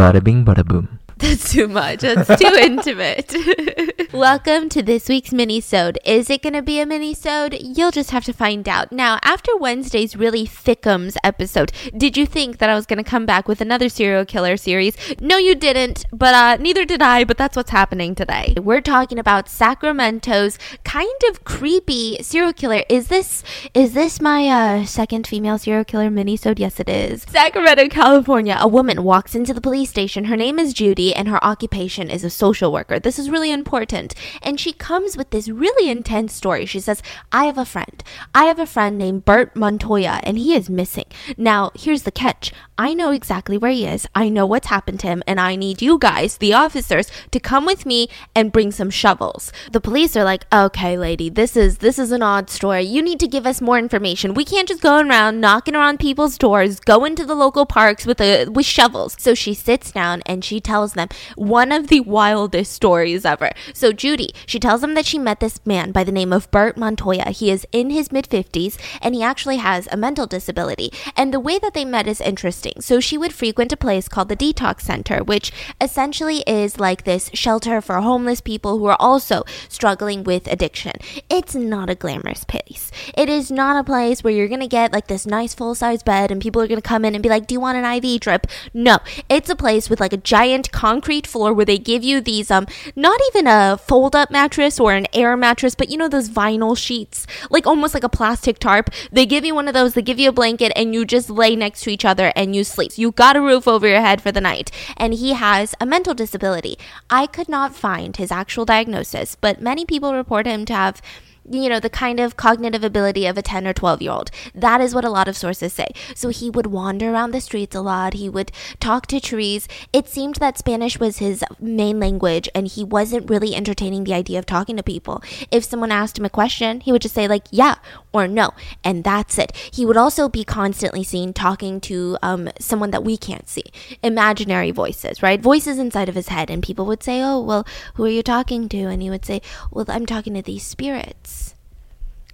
Bada bing, bada boom. That's too much. That's too intimate. Welcome to this week's mini-sode. Is it going to be a mini-sode? You'll just have to find out. Now, after Wednesday's really thickums episode, did you think that I was going to come back with another serial killer series? No, you didn't, but uh, neither did I, but that's what's happening today. We're talking about Sacramento's kind of creepy serial killer. Is this is this my uh, second female serial killer mini-sode? Yes, it is. Sacramento, California. A woman walks into the police station. Her name is Judy and her occupation is a social worker. This is really important. And she comes with this really intense story. She says, I have a friend. I have a friend named Bert Montoya, and he is missing. Now, here's the catch I know exactly where he is. I know what's happened to him, and I need you guys, the officers, to come with me and bring some shovels. The police are like, "Okay, lady, this is this is an odd story. You need to give us more information. We can't just go around knocking around people's doors, go into the local parks with a with shovels." So she sits down and she tells them one of the wildest stories ever. So Judy, she tells them that she met this man by the name of Bert Montoya. He is in his mid 50s and he actually has a mental disability. And the way that they met is interesting. So she would frequent a place called the Detox Center, which essentially is like this shelter for homeless people who are also struggling with addiction. It's not a glamorous place. It is not a place where you're going to get like this nice full size bed and people are going to come in and be like, Do you want an IV drip? No, it's a place with like a giant concrete floor where they give you these, um, not even a fold up mattress or an air mattress, but you know, those vinyl sheets, like almost like a plastic tarp. They give you one of those, they give you a blanket, and you just lay next to each other and you you sleep. You got a roof over your head for the night. And he has a mental disability. I could not find his actual diagnosis, but many people report him to have you know, the kind of cognitive ability of a 10 or 12 year old. That is what a lot of sources say. So he would wander around the streets a lot. He would talk to trees. It seemed that Spanish was his main language and he wasn't really entertaining the idea of talking to people. If someone asked him a question, he would just say, like, yeah or no. And that's it. He would also be constantly seen talking to um, someone that we can't see. Imaginary voices, right? Voices inside of his head. And people would say, oh, well, who are you talking to? And he would say, well, I'm talking to these spirits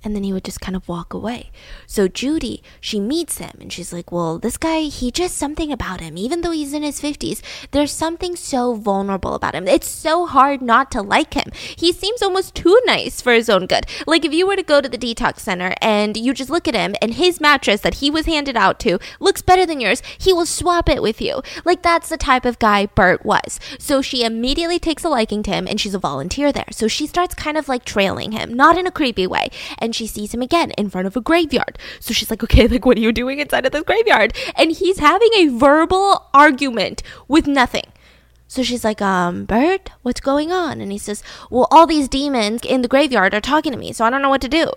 and then he would just kind of walk away. So Judy, she meets him and she's like, Well, this guy, he just something about him, even though he's in his 50s, there's something so vulnerable about him. It's so hard not to like him. He seems almost too nice for his own good. Like if you were to go to the detox center and you just look at him and his mattress that he was handed out to looks better than yours, he will swap it with you. Like that's the type of guy Bert was. So she immediately takes a liking to him and she's a volunteer there. So she starts kind of like trailing him, not in a creepy way. And she sees him again in front of a graveyard. So she's like, okay, like, what are you doing inside of this graveyard? And he's having a verbal argument with nothing. So she's like, um, Bert, what's going on? And he says, well, all these demons in the graveyard are talking to me, so I don't know what to do.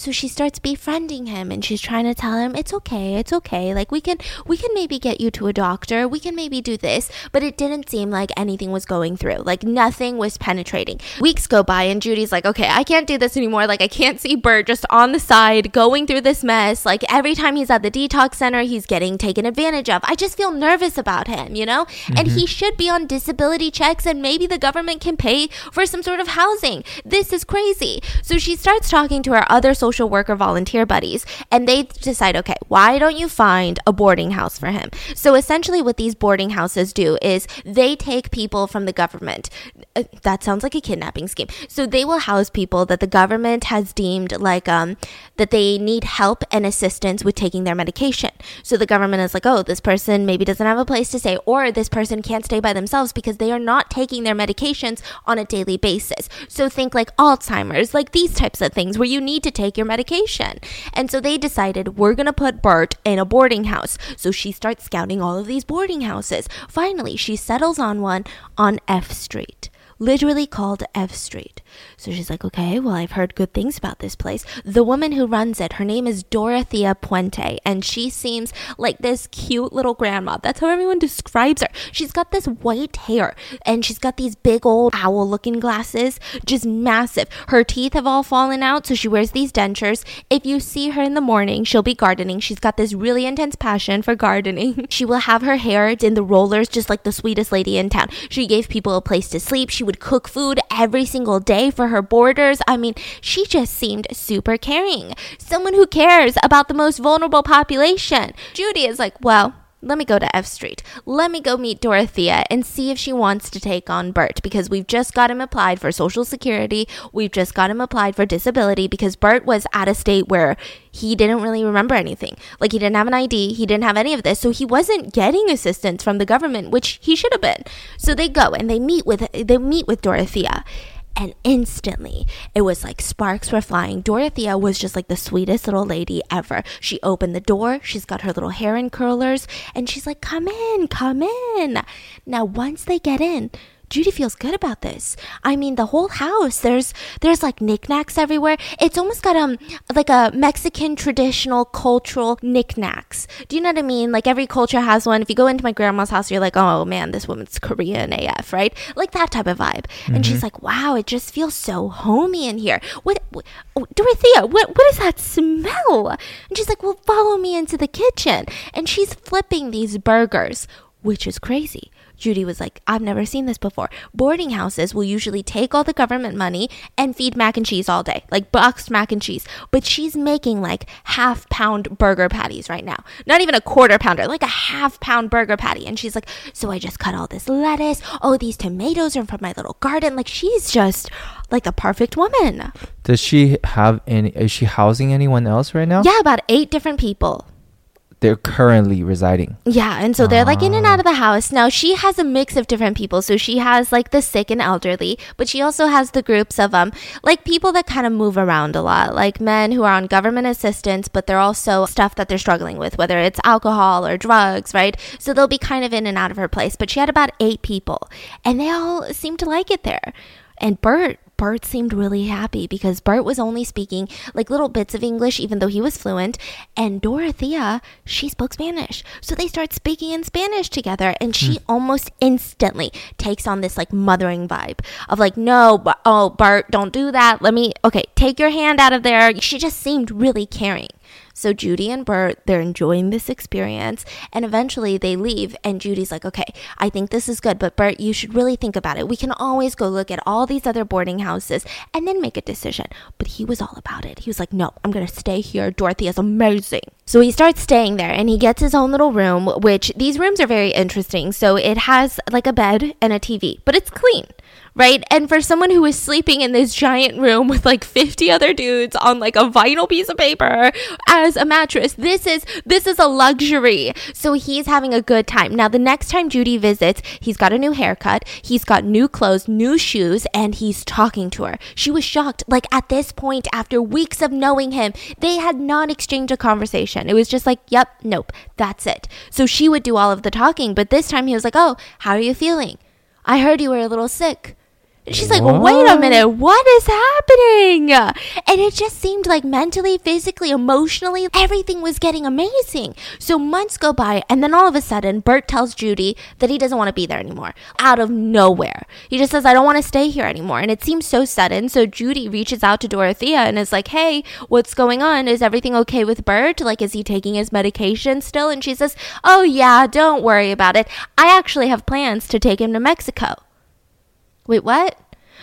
So she starts befriending him and she's trying to tell him it's okay, it's okay. Like we can we can maybe get you to a doctor. We can maybe do this, but it didn't seem like anything was going through. Like nothing was penetrating. Weeks go by and Judy's like, "Okay, I can't do this anymore. Like I can't see Bert just on the side going through this mess. Like every time he's at the detox center, he's getting taken advantage of. I just feel nervous about him, you know? Mm-hmm. And he should be on disability checks and maybe the government can pay for some sort of housing. This is crazy." So she starts talking to her other social worker volunteer buddies and they decide, okay, why don't you find a boarding house for him? So essentially, what these boarding houses do is they take people from the government. Uh, that sounds like a kidnapping scheme. So they will house people that the government has deemed like um, that they need help and assistance with taking their medication. So the government is like, oh, this person maybe doesn't have a place to stay, or this person can't stay by themselves because they are not taking their medications on a daily basis. So think like Alzheimer's, like these types of things where you need to take your medication. And so they decided we're going to put Bert in a boarding house. So she starts scouting all of these boarding houses. Finally, she settles on one on F Street literally called F Street. So she's like, okay, well, I've heard good things about this place. The woman who runs it, her name is Dorothea Puente, and she seems like this cute little grandma. That's how everyone describes her. She's got this white hair, and she's got these big old owl looking glasses, just massive. Her teeth have all fallen out, so she wears these dentures. If you see her in the morning, she'll be gardening. She's got this really intense passion for gardening. she will have her hair in the rollers, just like the sweetest lady in town. She gave people a place to sleep. She would cook food every single day for her boarders. I mean, she just seemed super caring. Someone who cares about the most vulnerable population. Judy is like, well, let me go to F Street. Let me go meet Dorothea and see if she wants to take on Bert because we've just got him applied for Social Security. We've just got him applied for disability because Bert was at a state where he didn't really remember anything. Like he didn't have an ID, he didn't have any of this. So he wasn't getting assistance from the government, which he should have been. So they go and they meet with they meet with Dorothea and instantly it was like sparks were flying. Dorothea was just like the sweetest little lady ever. She opened the door, she's got her little hair in curlers, and she's like, Come in, come in. Now, once they get in, Judy feels good about this. I mean, the whole house, there's there's like knickknacks everywhere. It's almost got um like a Mexican traditional cultural knickknacks. Do you know what I mean? Like every culture has one. If you go into my grandma's house, you're like, oh man, this woman's Korean AF, right? Like that type of vibe. Mm-hmm. And she's mm-hmm. like, wow, it just feels so homey in here. What, what oh, Dorothea, what what is that smell? And she's like, well, follow me into the kitchen. And she's flipping these burgers, which is crazy Judy was like, I've never seen this before. Boarding houses will usually take all the government money and feed mac and cheese all day, like boxed mac and cheese. But she's making like half pound burger patties right now. Not even a quarter pounder, like a half pound burger patty. And she's like, So I just cut all this lettuce. Oh, these tomatoes are from my little garden. Like she's just like the perfect woman. Does she have any, is she housing anyone else right now? Yeah, about eight different people they're currently residing. Yeah, and so they're like in and out of the house. Now she has a mix of different people. So she has like the sick and elderly, but she also has the groups of um like people that kind of move around a lot, like men who are on government assistance, but they're also stuff that they're struggling with, whether it's alcohol or drugs, right? So they'll be kind of in and out of her place. But she had about eight people, and they all seem to like it there. And Bert Bert seemed really happy because Bart was only speaking like little bits of English, even though he was fluent. And Dorothea, she spoke Spanish. So they start speaking in Spanish together. And she hmm. almost instantly takes on this like mothering vibe of like, no, oh, Bart, don't do that. Let me, okay, take your hand out of there. She just seemed really caring. So Judy and Bert, they're enjoying this experience and eventually they leave and Judy's like, "Okay, I think this is good, but Bert, you should really think about it. We can always go look at all these other boarding houses and then make a decision." But he was all about it. He was like, "No, I'm going to stay here. Dorothy is amazing." So he starts staying there and he gets his own little room, which these rooms are very interesting. So it has like a bed and a TV, but it's clean right? And for someone who is sleeping in this giant room with like 50 other dudes on like a vinyl piece of paper as a mattress, this is this is a luxury. So he's having a good time. Now the next time Judy visits, he's got a new haircut, he's got new clothes, new shoes, and he's talking to her. She was shocked. Like at this point after weeks of knowing him, they had not exchanged a conversation. It was just like, "Yep, nope, that's it." So she would do all of the talking, but this time he was like, "Oh, how are you feeling?" I heard you were a little sick. She's like, what? wait a minute, what is happening? And it just seemed like mentally, physically, emotionally, everything was getting amazing. So months go by, and then all of a sudden, Bert tells Judy that he doesn't want to be there anymore. Out of nowhere. He just says, I don't want to stay here anymore. And it seems so sudden. So Judy reaches out to Dorothea and is like, hey, what's going on? Is everything okay with Bert? Like, is he taking his medication still? And she says, oh, yeah, don't worry about it. I actually have plans to take him to Mexico. Wait, what?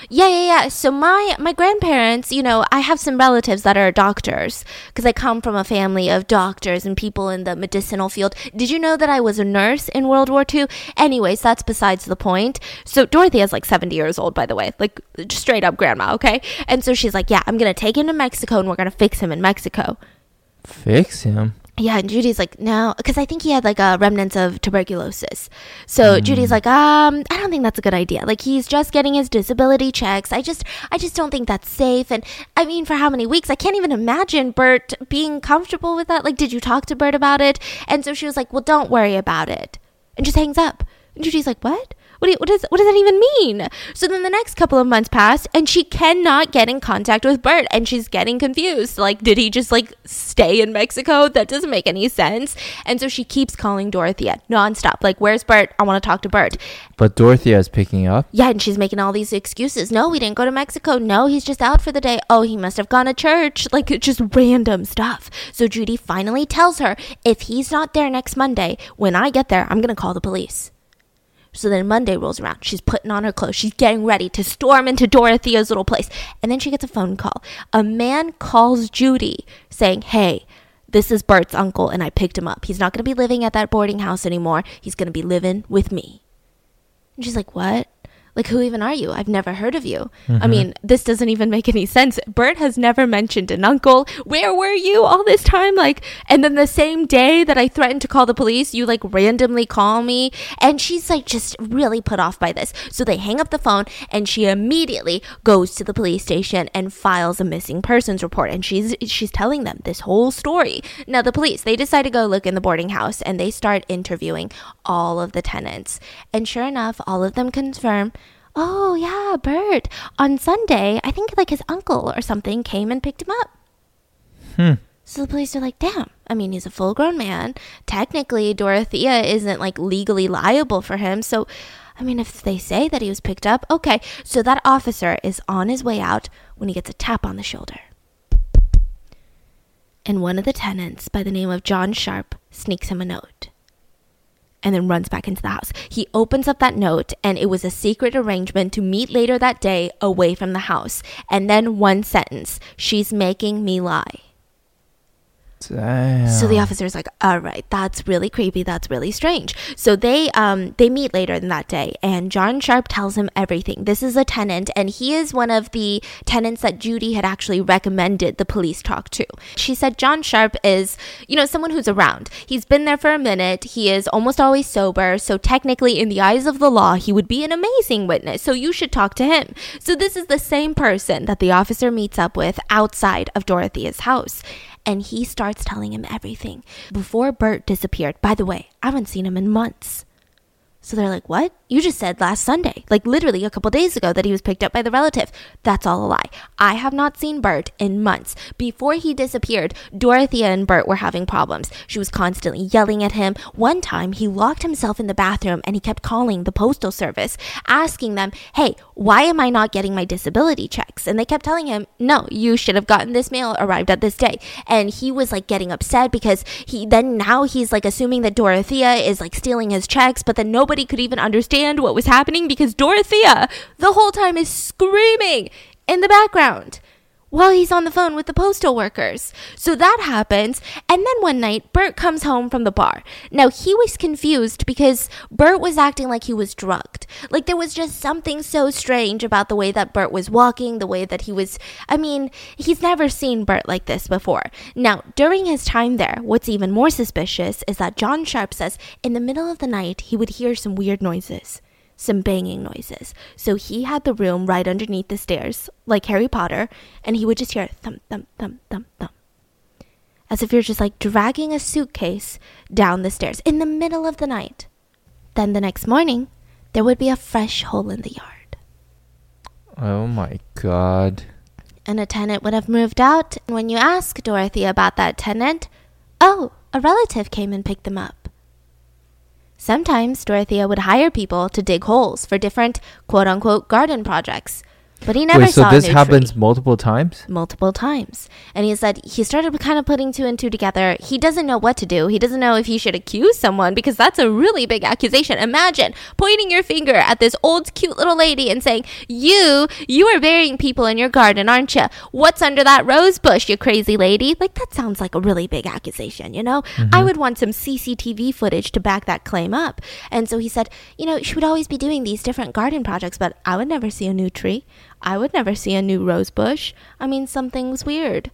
Yeah, yeah, yeah. So my my grandparents, you know, I have some relatives that are doctors because I come from a family of doctors and people in the medicinal field. Did you know that I was a nurse in World War II? Anyways, that's besides the point. So Dorothy is like 70 years old, by the way, like straight up grandma, okay? And so she's like, "Yeah, I'm gonna take him to Mexico and we're gonna fix him in Mexico." Fix him yeah, and Judy's like, no, because I think he had like a remnants of tuberculosis. So mm. Judy's like, um, I don't think that's a good idea. Like he's just getting his disability checks. I just, I just don't think that's safe. And I mean, for how many weeks? I can't even imagine Bert being comfortable with that. Like, did you talk to Bert about it? And so she was like, well, don't worry about it, and just hangs up. And Judy's like, what? What, do you, what, does, what does that even mean? So then the next couple of months pass and she cannot get in contact with Bert and she's getting confused. Like, did he just like stay in Mexico? That doesn't make any sense. And so she keeps calling Dorothea nonstop. Like, where's Bert? I want to talk to Bert. But Dorothea is picking up. Yeah, and she's making all these excuses. No, we didn't go to Mexico. No, he's just out for the day. Oh, he must have gone to church. Like, just random stuff. So Judy finally tells her if he's not there next Monday, when I get there, I'm going to call the police. So then Monday rolls around. She's putting on her clothes. She's getting ready to storm into Dorothea's little place. And then she gets a phone call. A man calls Judy saying, Hey, This is Bert's uncle, and I picked him up. He's not going to be living at that boarding house anymore. He's going to be living with me. And she's like, What? Like, who even are you? I've never heard of you. I mm-hmm. mean, this doesn't even make any sense. Bert has never mentioned an uncle. Where were you all this time? Like, and then the same day that I threatened to call the police, you like randomly call me. And she's like just really put off by this. So they hang up the phone and she immediately goes to the police station and files a missing persons report. And she's she's telling them this whole story. Now the police, they decide to go look in the boarding house and they start interviewing all of the tenants. And sure enough, all of them confirm Oh, yeah, Bert. On Sunday, I think like his uncle or something came and picked him up. Hmm. So the police are like, damn. I mean, he's a full grown man. Technically, Dorothea isn't like legally liable for him. So, I mean, if they say that he was picked up, okay. So that officer is on his way out when he gets a tap on the shoulder. And one of the tenants, by the name of John Sharp, sneaks him a note and then runs back into the house. He opens up that note, and it was a secret arrangement to meet later that day away from the house. And then one sentence She's making me lie. Damn. So the officer's like, "All right, that's really creepy. That's really strange." So they um they meet later in that day, and John Sharp tells him everything. This is a tenant, and he is one of the tenants that Judy had actually recommended the police talk to. She said John Sharp is, you know, someone who's around. He's been there for a minute. He is almost always sober, so technically, in the eyes of the law, he would be an amazing witness. So you should talk to him. So this is the same person that the officer meets up with outside of Dorothea's house and he starts telling him everything. Before Bert disappeared, by the way, I haven't seen him in months. So they're like, What? You just said last Sunday, like literally a couple days ago, that he was picked up by the relative. That's all a lie. I have not seen Bert in months. Before he disappeared, Dorothea and Bert were having problems. She was constantly yelling at him. One time, he locked himself in the bathroom and he kept calling the postal service, asking them, Hey, why am I not getting my disability checks? And they kept telling him, No, you should have gotten this mail arrived at this day. And he was like getting upset because he then now he's like assuming that Dorothea is like stealing his checks, but then nobody could even understand what was happening because Dorothea the whole time is screaming in the background while he's on the phone with the postal workers. So that happens. And then one night, Bert comes home from the bar. Now, he was confused because Bert was acting like he was drugged. Like there was just something so strange about the way that Bert was walking, the way that he was. I mean, he's never seen Bert like this before. Now, during his time there, what's even more suspicious is that John Sharp says in the middle of the night, he would hear some weird noises some banging noises. So he had the room right underneath the stairs, like Harry Potter, and he would just hear thump, thump, thump, thump, thump. As if you're just like dragging a suitcase down the stairs in the middle of the night. Then the next morning, there would be a fresh hole in the yard. oh my god. And a tenant would have moved out. And when you ask Dorothy about that tenant, oh, a relative came and picked them up. Sometimes Dorothea would hire people to dig holes for different quote unquote garden projects. But he never Wait, so saw this a new happens tree multiple times? multiple times. And he said he started kind of putting two and two together. He doesn't know what to do. He doesn't know if he should accuse someone because that's a really big accusation. Imagine pointing your finger at this old cute little lady and saying, "You, you are burying people in your garden, aren't you? What's under that rose bush, you crazy lady?" Like that sounds like a really big accusation, you know? Mm-hmm. I would want some CCTV footage to back that claim up. And so he said, "You know, she would always be doing these different garden projects, but I would never see a new tree. I would never see a new rose bush. I mean, something's weird.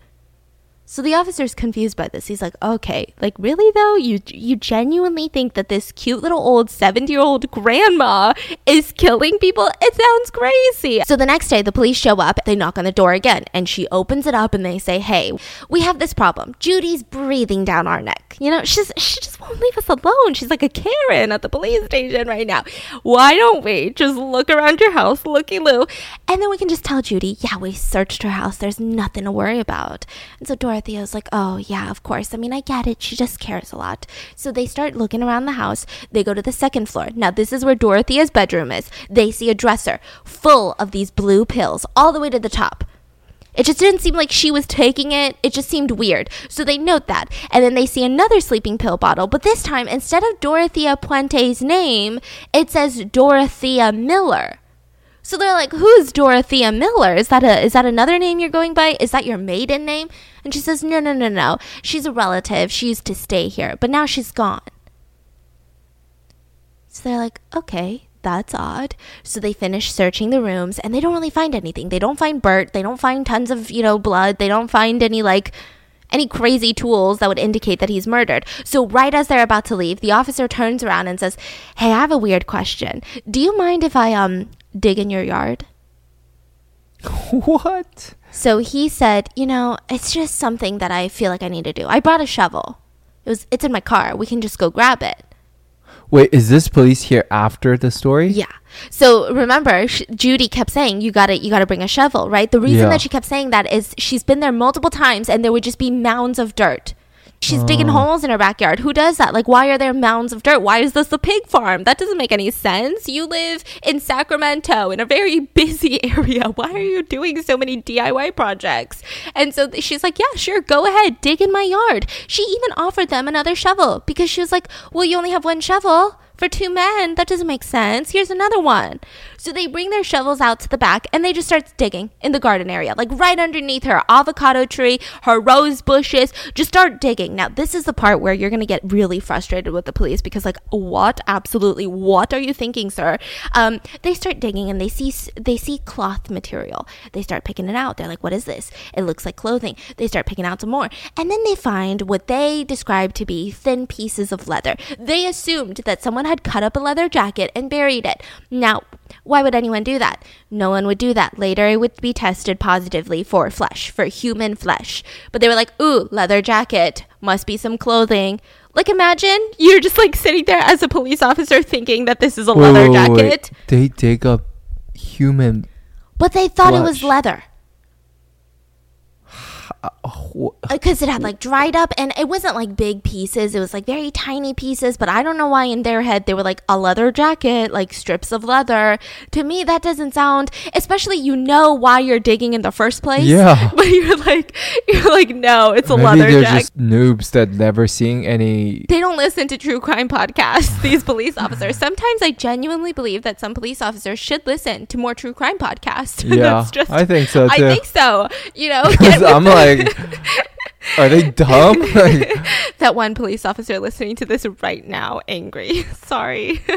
So the officer's confused by this. He's like, "Okay, like really though? You you genuinely think that this cute little old 70-year-old grandma is killing people? It sounds crazy." So the next day the police show up. They knock on the door again, and she opens it up and they say, "Hey, we have this problem. Judy's breathing down our neck. You know, she's she just won't leave us alone. She's like a Karen at the police station right now. Why don't we just look around your house, looky loo, and then we can just tell Judy, yeah, we searched her house. There's nothing to worry about." And so Dorothy was like, "Oh yeah, of course. I mean, I get it. She just cares a lot." So they start looking around the house. They go to the second floor. Now this is where Dorothea's bedroom is. They see a dresser full of these blue pills all the way to the top. It just didn't seem like she was taking it. It just seemed weird. So they note that. And then they see another sleeping pill bottle. But this time, instead of Dorothea Puente's name, it says Dorothea Miller. So they're like, "Who's Dorothea Miller? Is that a is that another name you're going by? Is that your maiden name?" And she says, "No, no, no, no. She's a relative. She used to stay here, but now she's gone." So they're like, "Okay, that's odd." So they finish searching the rooms and they don't really find anything. They don't find Bert. They don't find tons of, you know, blood. They don't find any like any crazy tools that would indicate that he's murdered. So, right as they're about to leave, the officer turns around and says, Hey, I have a weird question. Do you mind if I, um, dig in your yard? what? So he said, You know, it's just something that I feel like I need to do. I brought a shovel. It was, it's in my car. We can just go grab it. Wait, is this police here after the story? Yeah. So remember, sh- Judy kept saying you got to you got to bring a shovel, right? The reason Yeah. that she kept saying that is she's been there multiple times and there would just be mounds of dirt. She's digging Oh. holes in her backyard. Who does that? Like why are there mounds of dirt? Why is this a pig farm? That doesn't make any sense. You live in Sacramento in a very busy area. Why are you doing so many DIY projects? And so she's like, "Yeah, sure, go ahead. Dig in my yard." She even offered them another shovel because she was like, "Well, you only have one shovel." For two men, that doesn't make sense. Here's another one. So they bring their shovels out to the back and they just start digging in the garden area, like right underneath her avocado tree, her rose bushes. Just start digging. Now, this is the part where you're going to get really frustrated with the police because, like, what? Absolutely, what are you thinking, sir? Um, they start digging and they see they see cloth material. They start picking it out. They're like, "What is this? It looks like clothing." They start picking out some more, and then they find what they describe to be thin pieces of leather. They assumed that someone had cut up a leather jacket and buried it. Now, why would anyone do that? No one would do that. Later, it would be tested positively for flesh, for human flesh. But they were like, ooh, leather jacket, must be some clothing. Like, imagine you're just like sitting there as a police officer thinking that this is a Wait, leather wait, jacket, wait. They dig up human. but they thought it was leather. Because it had like dried up and it wasn't like big pieces. It was like very tiny pieces but i don't know why in their head they were like a leather jacket like strips of leather. To me that doesn't sound especially you know why you're digging in the first place Yeah. but you're like you're like no it's a Maybe leather they're jacket. just noobs that never seeing any. they don't listen to true crime podcasts these police officers. Sometimes i genuinely believe that some police officers should listen to more true crime podcasts. Yeah, just I think so i think so you know? Get Because with I'm the- like, are they dumb? Like, that one police officer listening to this right now angry. Sorry.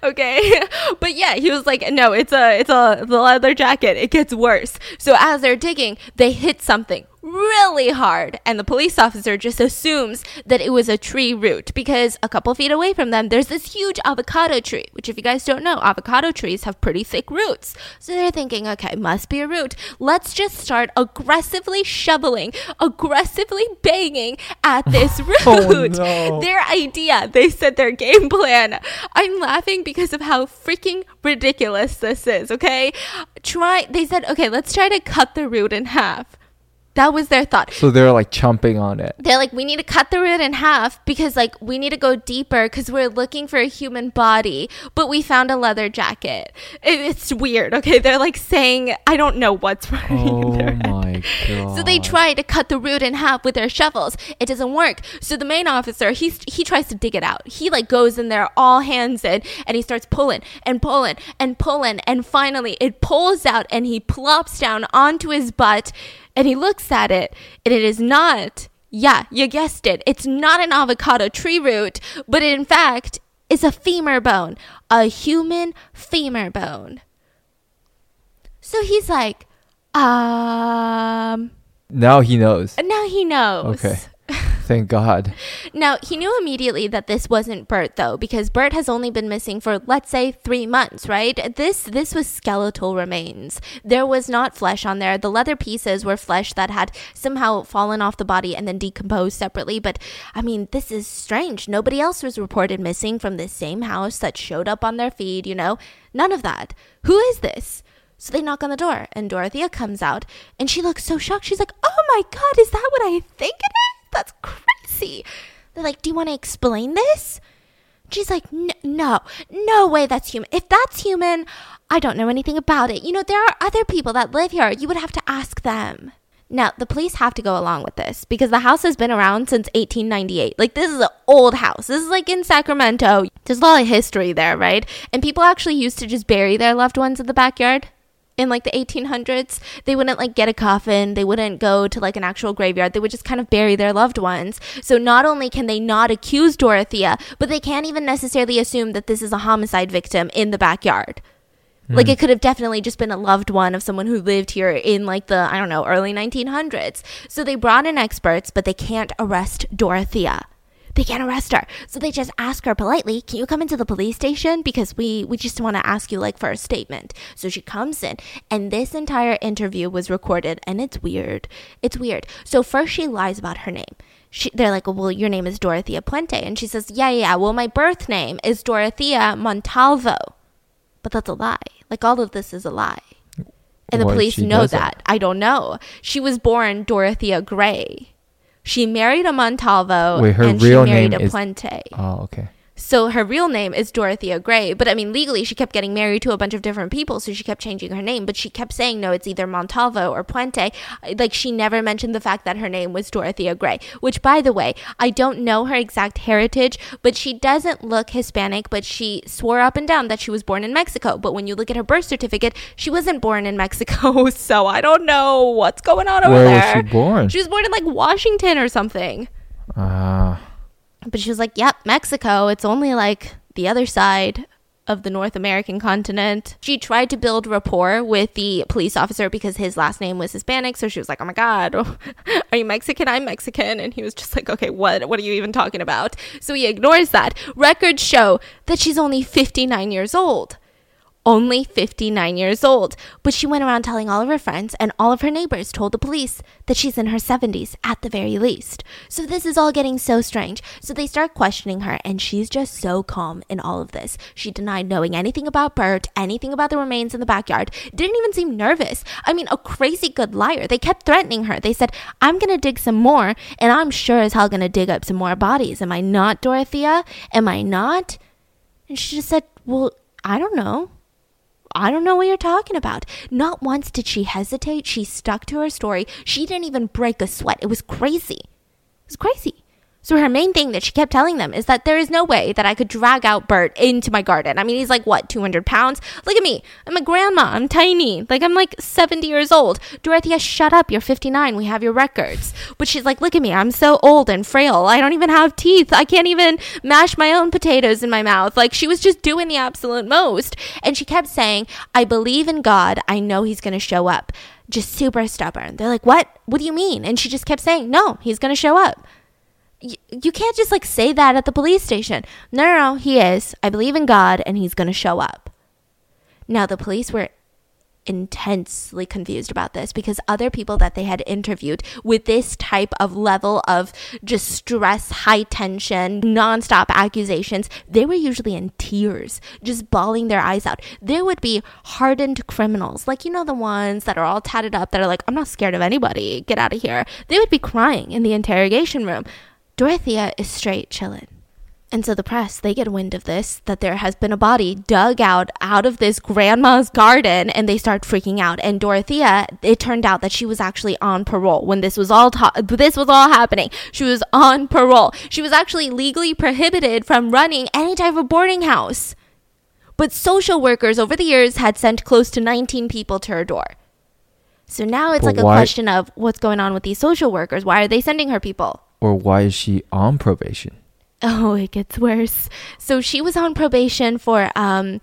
Okay. But yeah he was like no it's a it's a the leather jacket. It gets worse. So as they're digging they hit something really hard. And the police officer just assumes that it was a tree root because a couple feet away from them there's this huge avocado tree which if you guys don't know avocado trees have pretty thick roots. So they're thinking okay must be a root. Let's just start aggressively shoveling aggressively banging at this oh, root. Oh, no. their idea they said their game plan. I'm laughing because of how freaking ridiculous this is okay? Try they said okay let's try to cut the root in half that was their thought so they're like chomping on it. they're like we need to cut the root in half because like we need to go deeper because we're looking for a human body but we found a leather jacket it, it's weird okay they're like saying i don't know what's running Oh in their head. god. So they try to cut the root in half with their shovels. It doesn't work. So the main officer, he's he tries to dig it out. He like goes in there all hands in and he starts pulling and pulling and pulling and finally it pulls out and he plops down onto his butt and he looks at it and it is not yeah, you guessed it. It's not an avocado tree root, but in fact is a femur bone, a human femur bone. So he's like, um, Now he knows. now he knows. Okay. Thank God. Now, he knew immediately that this wasn't Bert though because Bert has only been missing for let's say 3 months, right? This this was skeletal remains. There was not flesh on there. The leather pieces were flesh that had somehow fallen off the body and then decomposed separately, but I mean, this is strange. Nobody else was reported missing from this same house that showed up on their feed, you know? None of that. Who is this? So they knock on the door, and Dorothea comes out, and she looks so shocked. She's like, "Oh my god, is that what I think it is? That's crazy." They're like, "Do you want to explain this?" She's like, "N- "No, no way, that's human. If that's human, I don't know anything about it. You know, there are other people that live here. You would have to ask them." Now, the police have to go along with this because the house has been around since 1898. Like, this is an old house. This is like in Sacramento. There's a lot of history there, right? And people actually used to just bury their loved ones in the backyard in like the 1800s. They wouldn't like get a coffin, they wouldn't go to like an actual graveyard. They would just kind of bury their loved ones. So, not only can they not accuse Dorothea, but they can't even necessarily assume that this is a homicide victim in the backyard. Hmm. Like it could have definitely just been a loved one of someone who lived here in like the, I don't know, early 1900s. So they brought in experts, but they can't arrest Dorothea. They can't arrest her. So they just ask her politely, "Can you come into the police station because we we just want to ask you like for a statement." So she comes in, and this entire interview was recorded, and it's weird. It's weird. So first she lies about her name. She, they're like, well, your name is Dorothea Puente. And she says, yeah, yeah. Well, my birth name is Dorothea Montalvo. But that's a lie. Like all of this is a lie. And the if police know that. I don't know. She was born Dorothea Gray. She married a Montalvo Wait, her and real she married name a is- Puente. Oh, okay. So her real name is Dorothea Gray, but I mean legally she kept getting married to a bunch of different people, so she kept changing her name, but she kept saying no, it's either Montalvo or Puente. Like she never mentioned the fact that her name was Dorothea Gray, which by the way, I don't know her exact heritage, but she doesn't look Hispanic, but she swore up and down that she was born in Mexico. But when you look at her birth certificate, she wasn't born in Mexico, so I don't know what's going on over Where there. was she born? She was born in like Washington or something. Ah, But she was like, yep, Mexico. It's only like the other side of the North American continent. She tried to build rapport with the police officer because his last name was Hispanic. So she was like, oh my God, are you Mexican? I'm Mexican. And he was just like, okay, what, what are you even talking about? So he ignores that. Records show that she's only 59 years old only 59 years old. But she went around telling all of her friends, and all of her neighbors told the police that she's in her 70s at the very least. So this is all getting so strange. So they start questioning her, and she's just so calm in all of this. She denied knowing anything about Bert, anything about the remains in the backyard, didn't even seem nervous. I mean, a crazy good liar. They kept threatening her. They said, I'm gonna dig some more, and I'm sure as hell gonna dig up some more bodies. Am I not, Dorothea? Am I not? And she just said, Well, I don't know. I don't know what you're talking about. Not once did she hesitate. She stuck to her story. She didn't even break a sweat. It was crazy. It was crazy. So her main thing that she kept telling them is that there is no way that I could drag out Bert into my garden. I mean, he's like what, 200 pounds? Look at me. I'm a grandma. I'm tiny. Like I'm like 70 years old. Dorothea, shut up. You're 59. We have your records. But she's like, look at me. I'm so old and frail. I don't even have teeth. I can't even mash my own potatoes in my mouth. Like she was just doing the absolute most. And she kept saying, I believe in God. I know he's going to show up. Just super stubborn. They're like, what? What do you mean? And she just kept saying, no, he's going to show up you, you can't just like say that at the police station. No, no, no, he is. I believe in God and he's going to show up. Now, the police were intensely confused about this because other people that they had interviewed with this type of level of just stress, high tension, nonstop accusations, they were usually in tears, just bawling their eyes out. There would be hardened criminals, like you know, the ones that are all tatted up that are like, I'm not scared of anybody, get out of here. They would be crying in the interrogation room. Dorothea is straight chillin'. And so the press, they get wind of this, that there has been a body dug out out of this grandma's garden and they start freaking out. And Dorothea, it turned out that she was actually on parole when this was all ta- this was all happening. She was on parole. She was actually legally prohibited from running any type of boarding house. But social workers over the years had sent close to 19 people to her door. So now it's But like a question of what's going on with these social workers? Why are they sending her people? Or why is she on probation? Oh, it gets worse. So she was on probation for um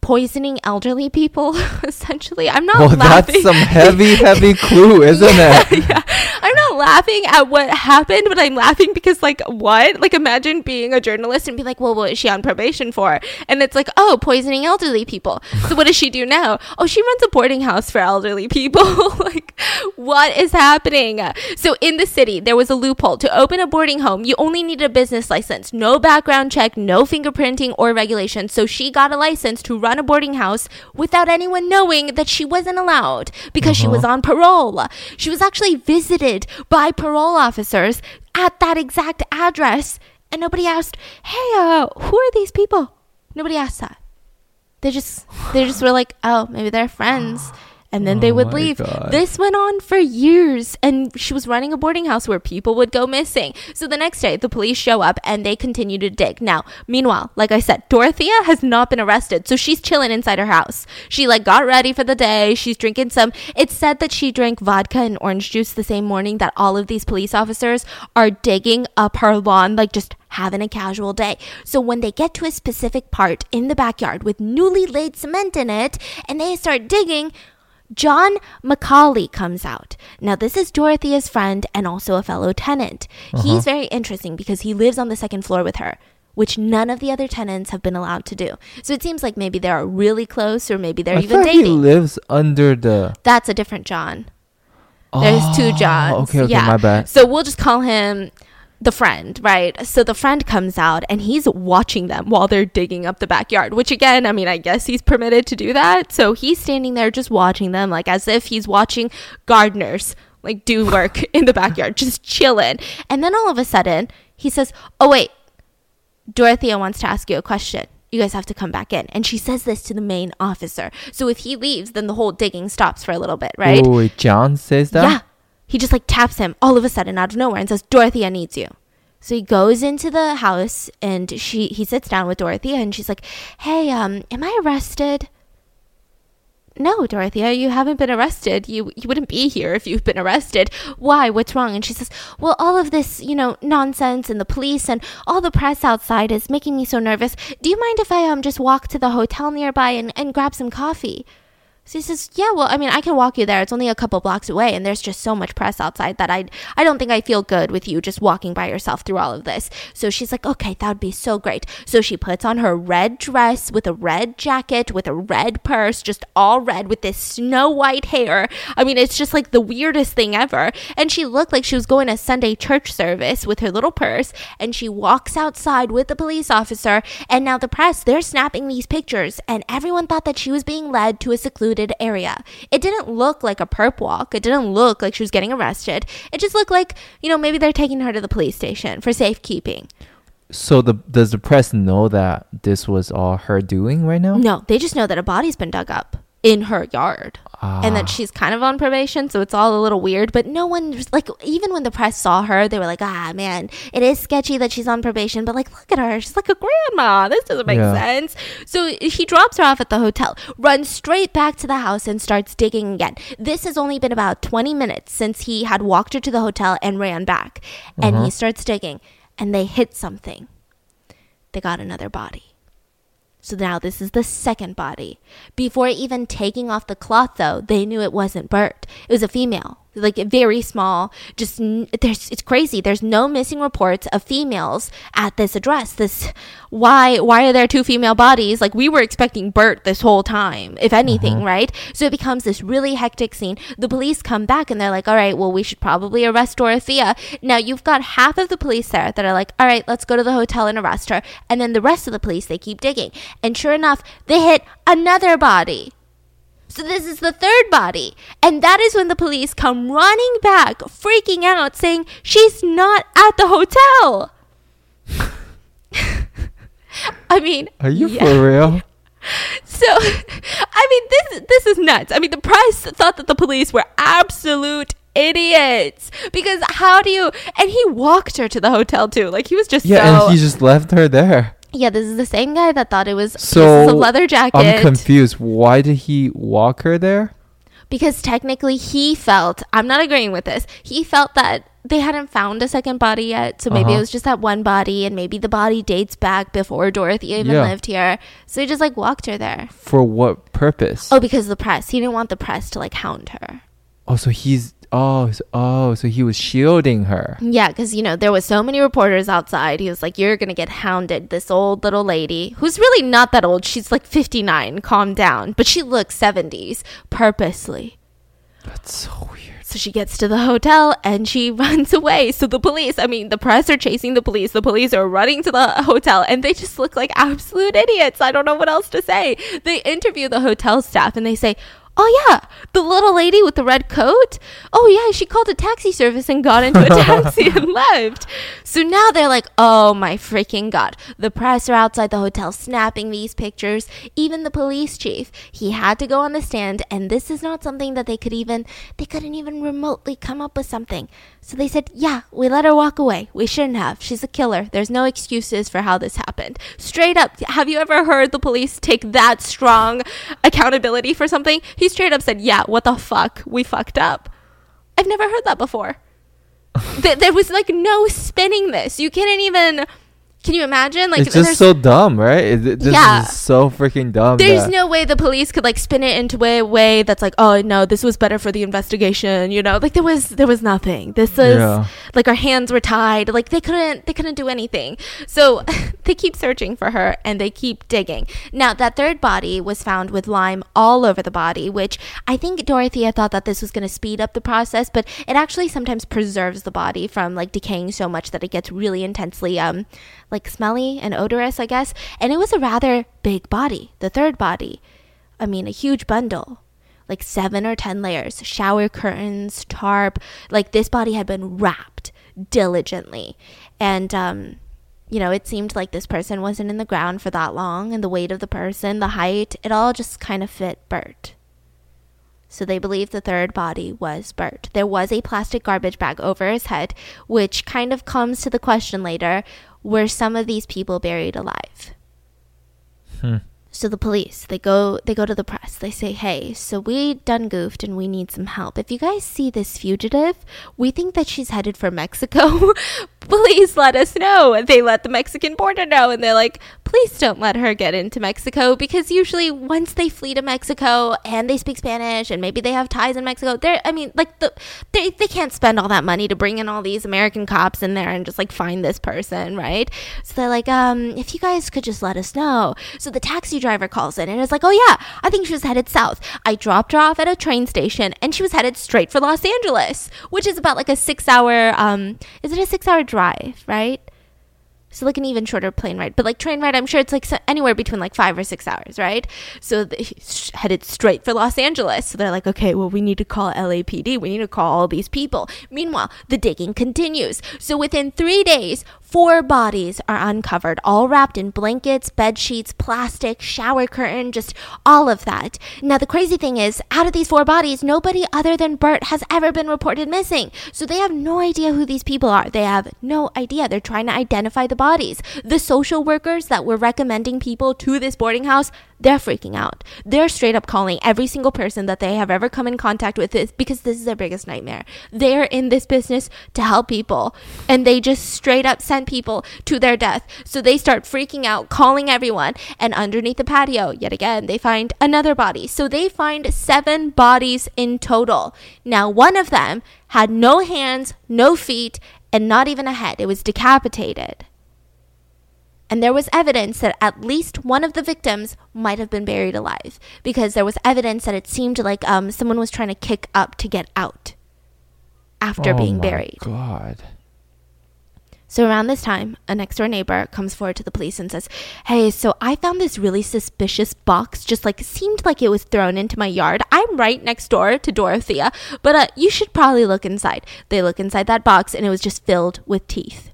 poisoning elderly people essentially. I'm not Well, laughing. that's some heavy, heavy clue, isn't it? yeah. I'm not laughing at what happened, but I'm laughing because, like, what? Like, imagine being a journalist and be like, well, what is she on probation for? And it's like, oh, poisoning elderly people. So, what does she do now? Oh, she runs a boarding house for elderly people. like, what is happening? So, in the city, there was a loophole. To open a boarding home, you only needed a business license, no background check, no fingerprinting or regulation. So, she got a license to run a boarding house without anyone knowing that she wasn't allowed because she Uh-huh. was on parole. She was actually visited by parole officers at that exact address, and nobody asked, "Hey, uh, who are these people?" Nobody asked that. They just they just were like, "Oh, maybe they're friends." and then they Oh would leave. God. This went on for years, and she was running a boarding house where people would go missing. So the next day, the police show up and they continue to dig. Now, meanwhile, like I said, Dorothea has not been arrested, so she's chilling inside her house. She like got ready for the day. She's drinking some. It's said that she drank vodka and orange juice the same morning that all of these police officers are digging up her lawn, like just having a casual day. So when they get to a specific part in the backyard with newly laid cement in it, and they start digging. John McCauley comes out. Now, this is Dorothea's friend and also a fellow tenant. He's uh-huh. very interesting because he lives on the second floor with her, which none of the other tenants have been allowed to do. So it seems like maybe they are really close or maybe they're I even thought he dating. lives under the. That's a different John. There's two Oh, Johns. Okay, okay, yeah. my bad. So we'll just call him the friend, right? So the friend comes out and he's watching them while they're digging up the backyard, which again, I mean, I guess he's permitted to do that. So he's standing there just watching them like as if he's watching gardeners like do work in the backyard, just chilling. And then all of a sudden, he says, "Oh wait, Dorothea wants to ask you a question. You guys have to come back in." And she says this to the main officer. So if he leaves, then the whole digging stops for a little bit, right? Oh, John says that? Yeah. He just like taps him all of a sudden out of nowhere and says, Dorothea needs you. So he goes into the house and she he sits down with Dorothea and she's like, Hey, um, am I arrested? No, Dorothea, you haven't been arrested. You you wouldn't be here if you've been arrested. Why? What's wrong? And she says, Well, all of this, you know, nonsense and the police and all the press outside is making me so nervous. Do you mind if I um just walk to the hotel nearby and, and grab some coffee? So he says, "Yeah, well, I mean, I can walk you there. It's only a couple blocks away, and there's just so much press outside that I, I don't think I feel good with you just walking by yourself through all of this." So she's like, "Okay, that would be so great." So she puts on her red dress with a red jacket with a red purse, just all red with this snow white hair. I mean, it's just like the weirdest thing ever. And she looked like she was going to Sunday church service with her little purse, and she walks outside with the police officer. And now the press, they're snapping these pictures, and everyone thought that she was being led to a secluded area. It didn't look like a perp walk. It didn't look like she was getting arrested. It just looked like, you know, maybe they're taking her to the police station for safekeeping. So the does the press know that this was all her doing right now? No, they just know that a body's been dug up in her yard. And Ah. that she's kind of on probation, so it's all a little weird. But no one, like, even when the press saw her, they were like, ah, man, it is sketchy that she's on probation, but like, look at her. She's like a grandma. This doesn't make Yeah. sense. So he drops her off at the hotel, runs straight back to the house, and starts digging again. This has only been about 20 minutes since he had walked her to the hotel and ran back. And he starts digging, and they hit something. They got another body. So now this is the second body. Before even taking off the cloth, though, they knew it wasn't Bert. It was a female, like very small. Just there's it's crazy. There's no missing reports of females at this address. This why why are there two female bodies? Like we were expecting Bert this whole time, if anything, mm-hmm. right? So it becomes this really hectic scene. The police come back and they're like, "All right, well, we should probably arrest Dorothea." Now you've got half of the police there that are like, "All right, let's go to the hotel and arrest her," and then the rest of the police they keep digging, and sure enough, they hit another body. So this is the third body. And that is when the police come running back, freaking out, saying, She's not at the hotel. I mean, Are you yeah. for real? So, I mean, this this is nuts. I mean, the press thought that the police were absolute idiots because how do you? And he walked her to the hotel too. Like he was just Yeah, so. and he just left her there. Yeah, this is the same guy that thought it was So of leather jacket. I'm confused. Why did he walk her there? because technically he felt I'm not agreeing with this. He felt that they hadn't found a second body yet, so maybe it Uh-huh. was just that one body, and maybe the body dates back before Dorothy even Yeah. lived here. So he just like walked her there. For what purpose? Oh, because the press. He didn't want the press to like hound her. Oh, so he's oh so, oh so he was shielding her. Yeah, because you know there was so many reporters outside. He was like, "You're gonna get hounded." This old little lady, who's really not that old. She's like 59. Calm down, but she looks 70s purposely. That's so weird. So she gets to the hotel and she runs away. So the police, I mean, the press are chasing the police. The police are running to the hotel and they just look like absolute idiots. I don't know what else to say. They interview the hotel staff and they say, Oh yeah, the little lady with the red coat. Oh yeah, she called a taxi service and got into a taxi and left. So now they're like, "Oh my freaking god." The press are outside the hotel snapping these pictures. Even the police chief, he had to go on the stand and this is not something that they could even they couldn't even remotely come up with something. So they said, "Yeah, we let her walk away. We shouldn't have. She's a killer. There's no excuses for how this happened." Straight up, have you ever heard the police take that strong accountability for something? He straight up said, Yeah, what the fuck? We fucked up. I've never heard that before. Th- there was like no spinning this. You can't even can you imagine? Like, it's just so dumb, right? It, this Yeah. is so freaking dumb. there's no way the police could like spin it into a way that's like, oh no, this was better for the investigation. You know, like there was there was nothing. This is Yeah. like our hands were tied. Like they couldn't they couldn't do anything. So they keep searching for her and they keep digging. Now that third body was found with lime all over the body, which I think Dorothea thought that this was going to speed up the process, but it actually sometimes preserves the body from like decaying so much that it gets really intensely um like smelly and odorous, I guess. And it was a rather big body, the third body. I mean, a huge bundle. Like seven or ten layers, shower curtains, tarp. Like this body had been wrapped diligently. And, um, you know, it seemed like this person wasn't in the ground for that long, and the weight of the person, the height, it all just kind of fit Bert. So they believe the third body was Bert. There was a plastic garbage bag over his head, which kind of comes to the question later were some of these people buried alive? Hmm. So the police, they go they go to the press. They say, "Hey, so we done goofed and we need some help. If you guys see this fugitive, we think that she's headed for Mexico. Please let us know." They let the Mexican border know and they're like, "Please don't let her get into Mexico because usually once they flee to Mexico and they speak Spanish and maybe they have ties in Mexico, they're I mean, like the they they can't spend all that money to bring in all these American cops in there and just like find this person, right? So they're like, um, if you guys could just let us know. So the taxi driver calls in and is like, oh yeah, I think she was headed south. I dropped her off at a train station and she was headed straight for Los Angeles, which is about like a six hour, um, is it a six hour drive, right? So like an even shorter plane ride, but like train ride, I'm sure it's like anywhere between like five or six hours, right? So they headed straight for Los Angeles. So they're like, okay, well we need to call LAPD. We need to call all these people. Meanwhile, the digging continues. So within three days, four bodies are uncovered, all wrapped in blankets, bed sheets, plastic, shower curtain, just all of that. Now the crazy thing is, out of these four bodies, nobody other than Bert has ever been reported missing. So they have no idea who these people are. They have no idea. They're trying to identify the bodies. The social workers that were recommending people to this boarding house, they're freaking out. They're straight up calling every single person that they have ever come in contact with because this is their biggest nightmare. They're in this business to help people and they just straight up send people to their death. So they start freaking out, calling everyone. And underneath the patio, yet again, they find another body. So they find seven bodies in total. Now, one of them had no hands, no feet, and not even a head. It was decapitated. And there was evidence that at least one of the victims might have been buried alive because there was evidence that it seemed like um, someone was trying to kick up to get out after Oh being my buried. God. So around this time, a next door neighbor comes forward to the police and says, Hey, so I found this really suspicious box, just like seemed like it was thrown into my yard. I'm right next door to Dorothea, but uh, you should probably look inside. They look inside that box and it was just filled with teeth.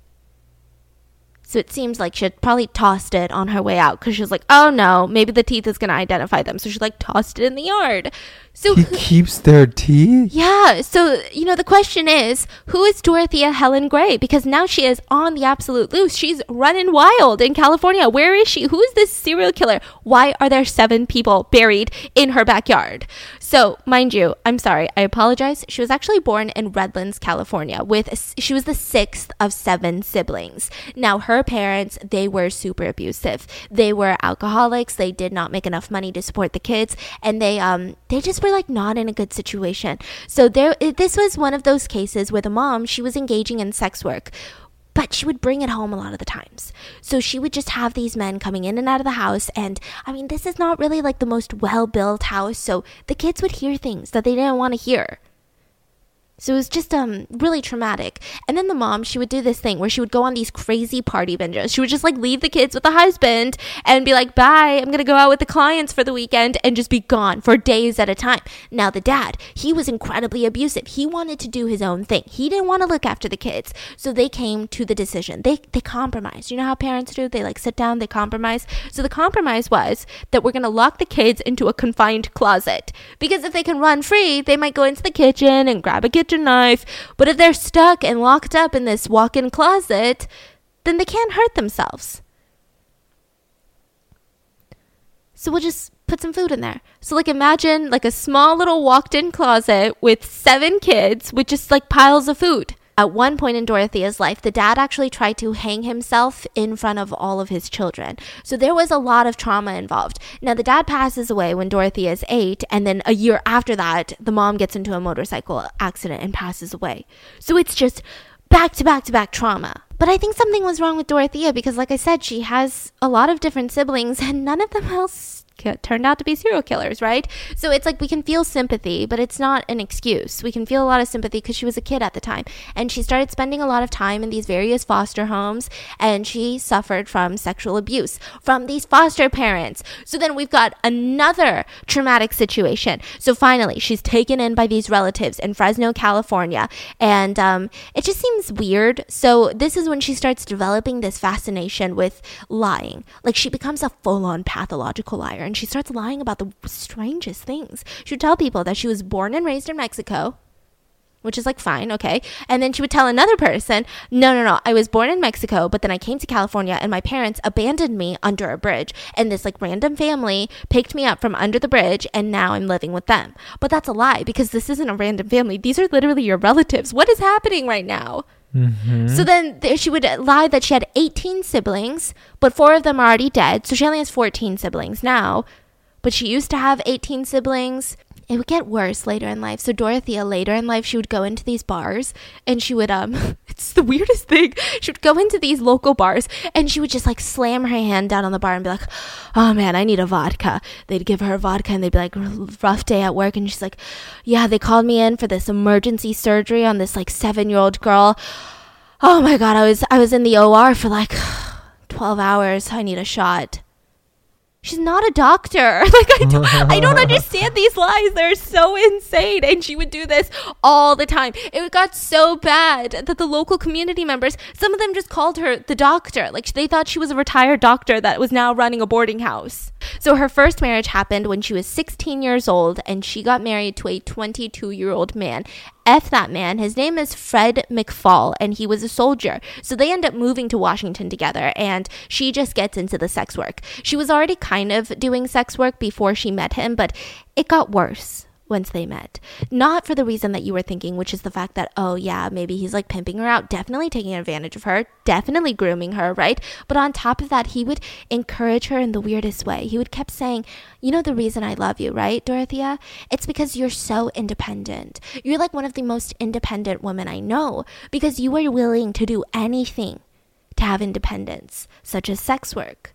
So it seems like she had probably tossed it on her way out because she was like, oh no, maybe the teeth is going to identify them. So she like tossed it in the yard. So He keeps their teeth. yeah, so you know the question is, who is Dorothea Helen Gray? Because now she is on the absolute loose. She's running wild in California. Where is she? Who is this serial killer? Why are there seven people buried in her backyard? So, mind you, I'm sorry, I apologize. She was actually born in Redlands, California. With she was the sixth of seven siblings. Now, her parents they were super abusive. They were alcoholics. They did not make enough money to support the kids, and they um they just were like not in a good situation. So there, this was one of those cases where the mom she was engaging in sex work. But she would bring it home a lot of the times. So she would just have these men coming in and out of the house. And I mean, this is not really like the most well built house. So the kids would hear things that they didn't want to hear. So it was just um really traumatic. And then the mom, she would do this thing where she would go on these crazy party binges. She would just like leave the kids with the husband and be like, "Bye, I'm going to go out with the clients for the weekend" and just be gone for days at a time. Now the dad, he was incredibly abusive. He wanted to do his own thing. He didn't want to look after the kids. So they came to the decision. They they compromised. You know how parents do? They like sit down, they compromise. So the compromise was that we're going to lock the kids into a confined closet because if they can run free, they might go into the kitchen and grab a kitchen kitchen knife. But if they're stuck and locked up in this walk in closet, then they can't hurt themselves. So we'll just put some food in there. So like imagine like a small little walked in closet with seven kids with just like piles of food. At one point in Dorothea's life, the dad actually tried to hang himself in front of all of his children. So there was a lot of trauma involved. Now, the dad passes away when Dorothea is eight, and then a year after that, the mom gets into a motorcycle accident and passes away. So it's just back to back to back trauma. But I think something was wrong with Dorothea because, like I said, she has a lot of different siblings, and none of them else turned out to be serial killers, right? So it's like we can feel sympathy, but it's not an excuse. We can feel a lot of sympathy because she was a kid at the time. And she started spending a lot of time in these various foster homes and she suffered from sexual abuse from these foster parents. So then we've got another traumatic situation. So finally, she's taken in by these relatives in Fresno, California. And um, it just seems weird. So this is when she starts developing this fascination with lying. Like she becomes a full on pathological liar and she starts lying about the strangest things. She would tell people that she was born and raised in Mexico, which is like fine, okay. And then she would tell another person, no, no, no, I was born in Mexico, but then I came to California and my parents abandoned me under a bridge. And this like random family picked me up from under the bridge and now I'm living with them. But that's a lie because this isn't a random family. These are literally your relatives. What is happening right now? Mm-hmm. So then she would lie that she had 18 siblings, but four of them are already dead. So she only has 14 siblings now. But she used to have 18 siblings it would get worse later in life. So Dorothea later in life she would go into these bars and she would um it's the weirdest thing. She would go into these local bars and she would just like slam her hand down on the bar and be like, "Oh man, I need a vodka." They'd give her a vodka and they'd be like, "Rough day at work." And she's like, "Yeah, they called me in for this emergency surgery on this like 7-year-old girl. Oh my god, I was I was in the OR for like 12 hours. I need a shot." She's not a doctor. Like I don't, I don't understand these lies. They're so insane. And she would do this all the time. It got so bad that the local community members, some of them just called her the doctor. Like they thought she was a retired doctor that was now running a boarding house. So her first marriage happened when she was 16 years old and she got married to a 22 year old man. F that man. His name is Fred McFaul, and he was a soldier. So they end up moving to Washington together, and she just gets into the sex work. She was already kind of doing sex work before she met him, but it got worse once they met. Not for the reason that you were thinking, which is the fact that, oh, yeah, maybe he's like pimping her out, definitely taking advantage of her, definitely grooming her, right? But on top of that, he would encourage her in the weirdest way. He would kept saying, you know, the reason I love you, right, Dorothea? It's because you're so independent. You're like one of the most independent women I know because you are willing to do anything to have independence, such as sex work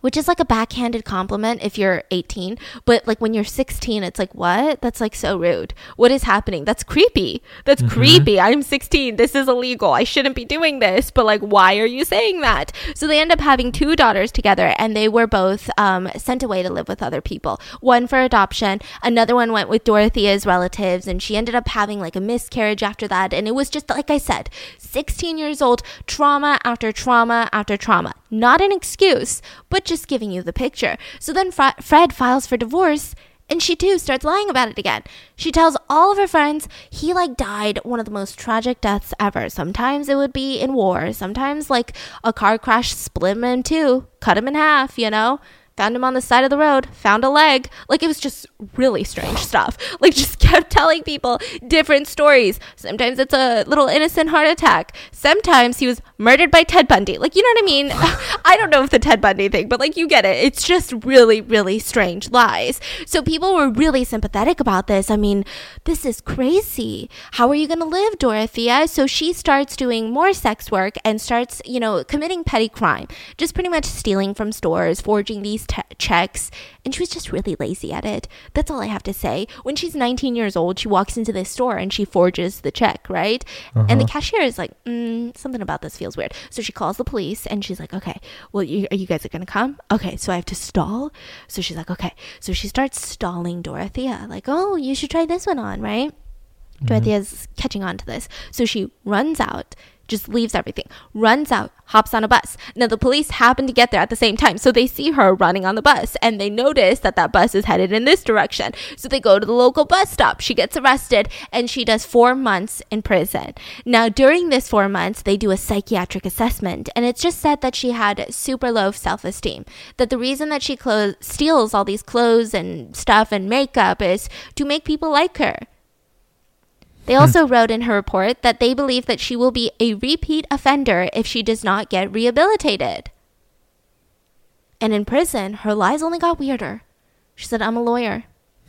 which is like a backhanded compliment if you're 18 but like when you're 16 it's like what? That's like so rude. What is happening? That's creepy. That's mm-hmm. creepy. I'm 16 this is illegal. I shouldn't be doing this but like why are you saying that? So they end up having two daughters together and they were both um, sent away to live with other people. One for adoption. Another one went with dorothea's relatives and she ended up having like a miscarriage after that. And it was just like i said 16 years old trauma after trauma after trauma not an excuse but just giving you the picture. So then Fred files for divorce and she too starts lying about it again. She tells all of her friends he like died one of the most tragic deaths ever. Sometimes it would be in war, sometimes like a car crash split him in two, cut him in half, you know? Found him on the side of the road, found a leg. Like it was just really strange stuff. Like just kept telling people different stories. Sometimes it's a little innocent heart attack. Sometimes he was murdered by Ted Bundy. Like you know what I mean? I don't know if the Ted Bundy thing, but like you get it. It's just really really strange lies. So people were really sympathetic about this. I mean, this is crazy. How are you going to live, Dorothea? So she starts doing more sex work and starts, you know, committing petty crime. Just pretty much stealing from stores, forging these checks, and she was just really lazy at it. That's all I have to say. When she's 19 years old, she walks into this store and she forges the check, right? And the cashier is like, mm, something about this feels weird. So she calls the police and she's like, okay, well, you, are you guys going to come? Okay, so I have to stall. So she's like, okay. So she starts stalling Dorothea, like, oh, you should try this one on, right? Dorothea's catching on to this. So she runs out, just leaves everything, runs out, hops on a bus. Now, the police happen to get there at the same time. So they see her running on the bus and they notice that that bus is headed in this direction. So they go to the local bus stop. She gets arrested and she does four months in prison. Now, during this four months, they do a psychiatric assessment and it's just said that she had super low self esteem. That the reason that she clo- steals all these clothes and stuff and makeup is to make people like her. They also wrote in her report that they believe that she will be a repeat offender if she does not get rehabilitated. And in prison, her lies only got weirder. She said, I'm a lawyer.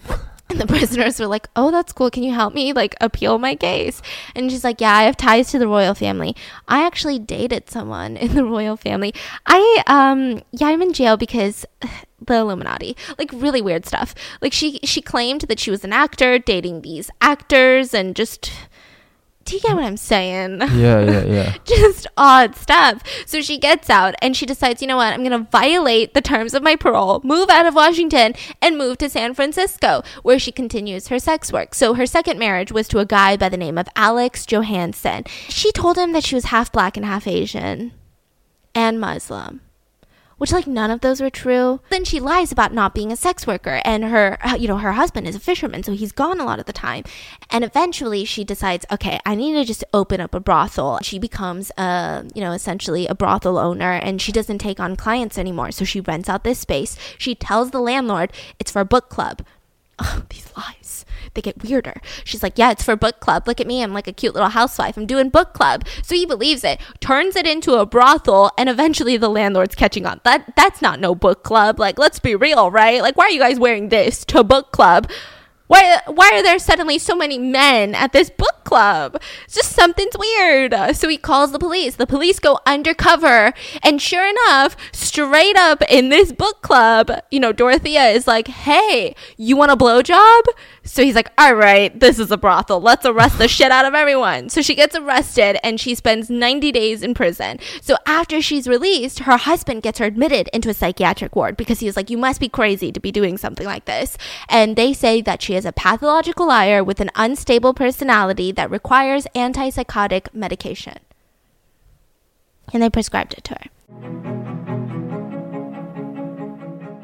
And the prisoners were like, Oh, that's cool. Can you help me like appeal my case? And she's like, Yeah, I have ties to the royal family. I actually dated someone in the royal family. I um yeah, I'm in jail because the Illuminati. Like really weird stuff. Like she she claimed that she was an actor dating these actors and just do you get what I'm saying? Yeah, yeah, yeah. just odd stuff. So she gets out and she decides, you know what, I'm going to violate the terms of my parole, move out of Washington, and move to San Francisco, where she continues her sex work. So her second marriage was to a guy by the name of Alex Johansson. She told him that she was half black and half Asian and Muslim which like none of those were true. Then she lies about not being a sex worker and her uh, you know her husband is a fisherman so he's gone a lot of the time. And eventually she decides, okay, I need to just open up a brothel. She becomes a, you know, essentially a brothel owner and she doesn't take on clients anymore. So she rents out this space. She tells the landlord it's for a book club. Oh, these lies they get weirder. She's like, Yeah, it's for book club. Look at me. I'm like a cute little housewife. I'm doing book club. So he believes it, turns it into a brothel, and eventually the landlord's catching on. That that's not no book club. Like, let's be real, right? Like, why are you guys wearing this to book club? Why, why are there suddenly so many men at this book club? It's just something's weird. So he calls the police. The police go undercover. And sure enough, straight up in this book club, you know, Dorothea is like, hey, you want a blowjob? So he's like, all right, this is a brothel. Let's arrest the shit out of everyone. So she gets arrested and she spends 90 days in prison. So after she's released, her husband gets her admitted into a psychiatric ward because he's like, you must be crazy to be doing something like this. And they say that she is a pathological liar with an unstable personality that requires antipsychotic medication. And they prescribed it to her.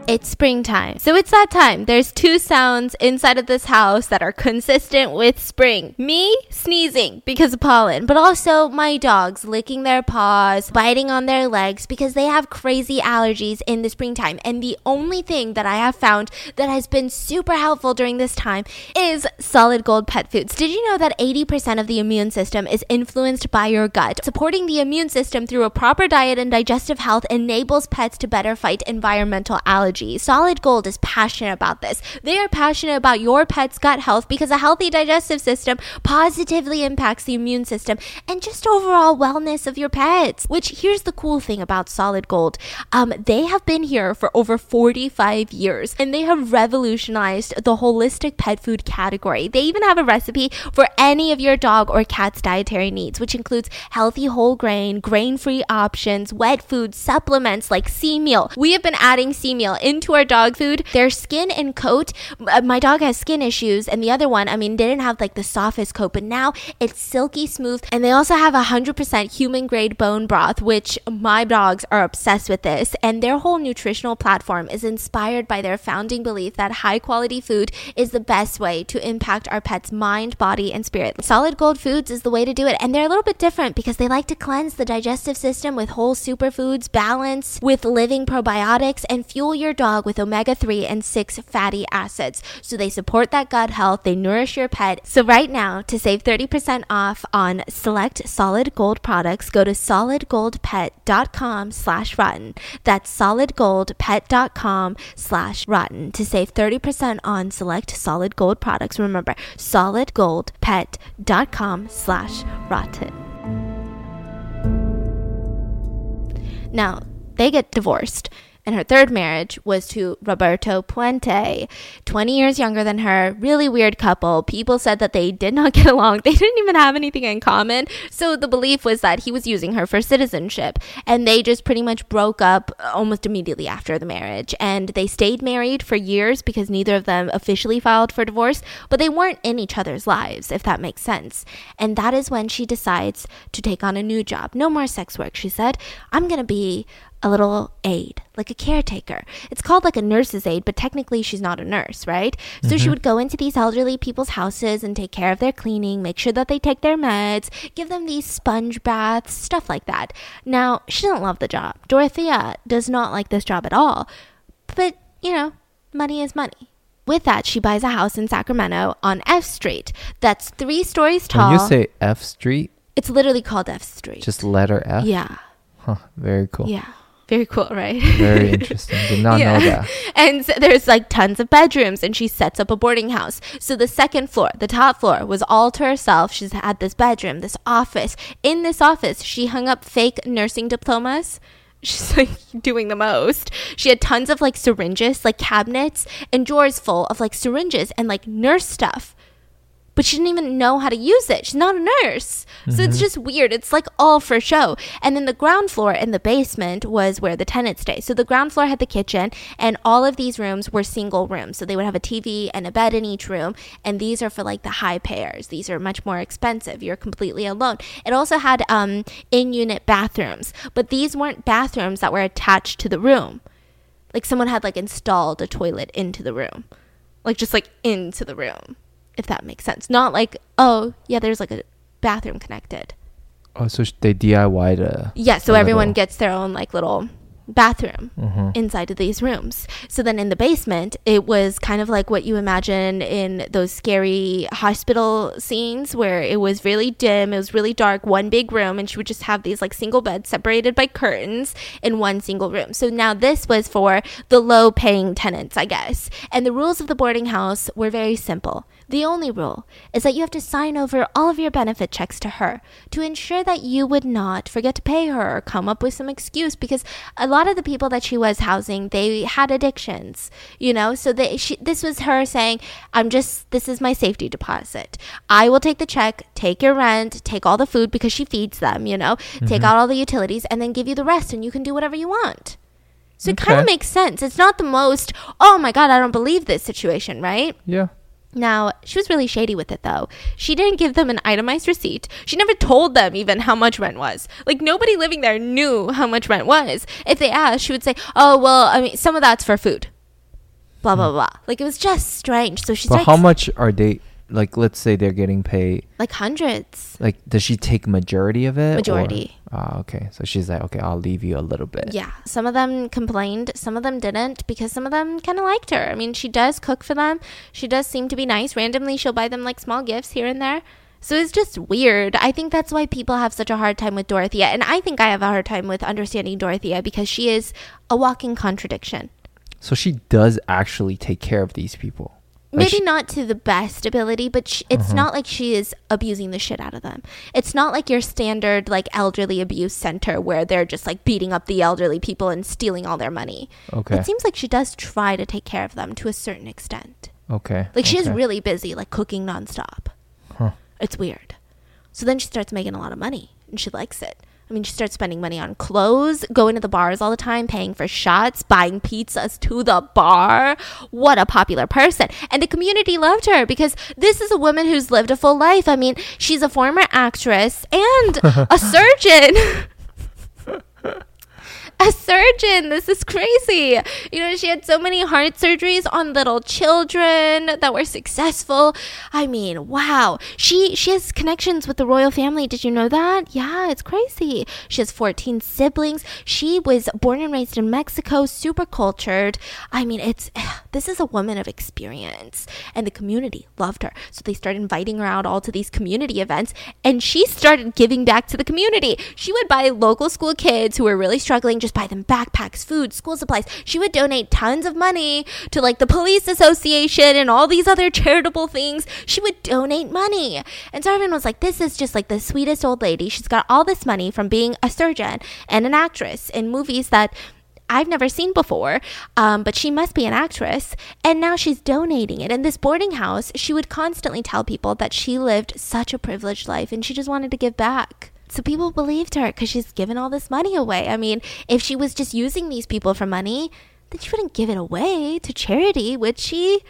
It's springtime. So it's that time. There's two sounds inside of this house that are consistent with spring. Me sneezing because of pollen, but also my dogs licking their paws, biting on their legs because they have crazy allergies in the springtime. And the only thing that I have found that has been super helpful during this time is solid gold pet foods. Did you know that 80% of the immune system is influenced by your gut? Supporting the immune system through a proper diet and digestive health enables pets to better fight environmental allergies. Solid Gold is passionate about this. They are passionate about your pet's gut health because a healthy digestive system positively impacts the immune system and just overall wellness of your pets. Which here's the cool thing about Solid Gold. Um, they have been here for over 45 years and they have revolutionized the holistic pet food category. They even have a recipe for any of your dog or cat's dietary needs, which includes healthy whole grain, grain free options, wet food, supplements like sea meal. We have been adding sea meal into our dog food. Their skin and coat, uh, my dog has skin issues, and the other one, I mean, didn't have like the softest coat, but now it's silky smooth. And they also have 100% human grade bone broth, which my dogs are obsessed with this. And their whole nutritional platform is inspired by their founding belief that high quality food is the best way to impact our pet's mind, body, and spirit. Solid Gold Foods is the way to do it. And they're a little bit different because they like to cleanse the digestive system with whole superfoods, balance with living probiotics, and fuel your dog with omega 3 and 6 fatty acids. So they support that gut health, they nourish your pet. So right now, to save 30% off on select solid gold products, go to solidgoldpet.com slash rotten. That's solidgoldpet.com slash rotten to save 30% on select solid gold products. Remember, solidgoldpet.com slash rotten. Now, they get divorced And her third marriage was to Roberto Puente, 20 years younger than her. Really weird couple. People said that they did not get along. They didn't even have anything in common. So the belief was that he was using her for citizenship. And they just pretty much broke up almost immediately after the marriage. And they stayed married for years because neither of them officially filed for divorce, but they weren't in each other's lives, if that makes sense. And that is when she decides to take on a new job. No more sex work, she said. I'm going to be a little aide, like a caretaker. It's called like a nurse's aide, but technically she's not a nurse, right? So Mm-hmm. she would go into these elderly people's houses and take care of their cleaning, make sure that they take their meds, give them these sponge baths, stuff like that. Now, she doesn't love the job. Dorothea does not like this job at all. But, you know, money is money. With that, she buys a house in Sacramento on F Street that's three stories tall. When you say F Street, it's literally called F Street. just letter F. yeah. Huh, very cool. Yeah. Very cool, right? Very interesting. Did not know that. And so there's like tons of bedrooms, and she sets up a boarding house. So the second floor, the top floor, was all to herself. She's had this bedroom, this office. In this office, she hung up fake nursing diplomas. She's like doing the most. She had tons of like syringes, like cabinets, and drawers full of like syringes and like nurse stuff but she didn't even know how to use it. She's not a nurse. So it's just weird. It's like all for show. And then the ground floor and the basement was where the tenants stay. So the ground floor had the kitchen, and all of these rooms were single rooms. So they would have a TV and a bed in each room. And these are for like the high payers. These are much more expensive. You're completely alone. It also had um, in unit bathrooms, but these weren't bathrooms that were attached to the room. Like someone had like installed a toilet into the room, like just like into the room if that makes sense. Not like, oh, yeah, there's like a bathroom connected. Oh, so they DIY'd a. Yeah, so a everyone little- gets their own like little bathroom Mhm. inside of these rooms. So then in the basement, it was kind of like what you imagine in those scary hospital scenes where it was really dim, it was really dark, one big room, and she would just have these like single beds separated by curtains in one single room. So now this was for the low paying tenants, I guess. And the rules of the boarding house were very simple. The only rule is that you have to sign over all of your benefit checks to her to ensure that you would not forget to pay her or come up with some excuse because a lot of the people that she was housing they had addictions you know? So they, she, this was her saying i'm just this is my safety deposit. I will take the check take your rent take all the food because she feeds them you know? Take mm-hmm. out all the utilities and then give you the rest and you can do whatever you want. So it kind of makes sense. It's not the most oh my god i don't believe this situation right? Yeah. Now, she was really shady with it though. She didn't give them an itemized receipt. She never told them even how much rent was. Like nobody living there knew how much rent was. If they asked, she would say, "Oh, well, I mean, some of that's for food." Blah blah hmm. blah. Like it was just strange. So she But starts how much are they? Like, let's say they're getting paid. like hundreds. Like, does she take majority of it? or- Majority. Ah, okay. So she's like, okay, I'll leave you a little bit. Yeah, some of them complained, some of them didn't because some of them kind of liked her. I mean, she does cook for them. She does seem to be nice. Randomly, she'll buy them like small gifts here and there. So it's just weird. I think that's why people have such a hard time with Dorothea. And I think I have a hard time with understanding Dorothea because she is a walking contradiction. So she does actually take care of these people. Like Maybe she- not to the best ability, but sh- it's mm-hmm. not like she is abusing the shit out of them. It's not like your standard like elderly abuse center where they're just like beating up the elderly people and stealing all their money. Okay. It seems like she does try to take care of them to a certain extent. okay. Like she is okay. really busy, like cooking nonstop. Huh. It's weird. So then she starts making a lot of money and she likes it. I mean, she starts spending money on clothes, going to the bars all the time, paying for shots, buying pizzas to the bar. What a popular person. And the community loved her because this is a woman who's lived a full life. I mean, she's a former actress and a surgeon. a surgeon. This is crazy. You know, she had so many heart surgeries on little children that were successful. I mean, wow. She she has connections with the royal family. Did you know that? Yeah, it's crazy. She has 14 siblings. She was born and raised in Mexico, super cultured. I mean, it's this is a woman of experience and the community loved her. So they started inviting her out all to these community events and she started giving back to the community. She would buy local school kids who were really struggling just buy them backpacks, food, school supplies. She would donate tons of money to like the police association and all these other charitable things. She would donate money. And so everyone was like, this is just like the sweetest old lady. She's got all this money from being a surgeon and an actress in movies that I've never seen before, um, but she must be an actress. And now she's donating it. In this boarding house, she would constantly tell people that she lived such a privileged life and she just wanted to give back. So people believed her because she's given all this money away. I mean, if she was just using these people for money, then she wouldn't give it away to charity, would she?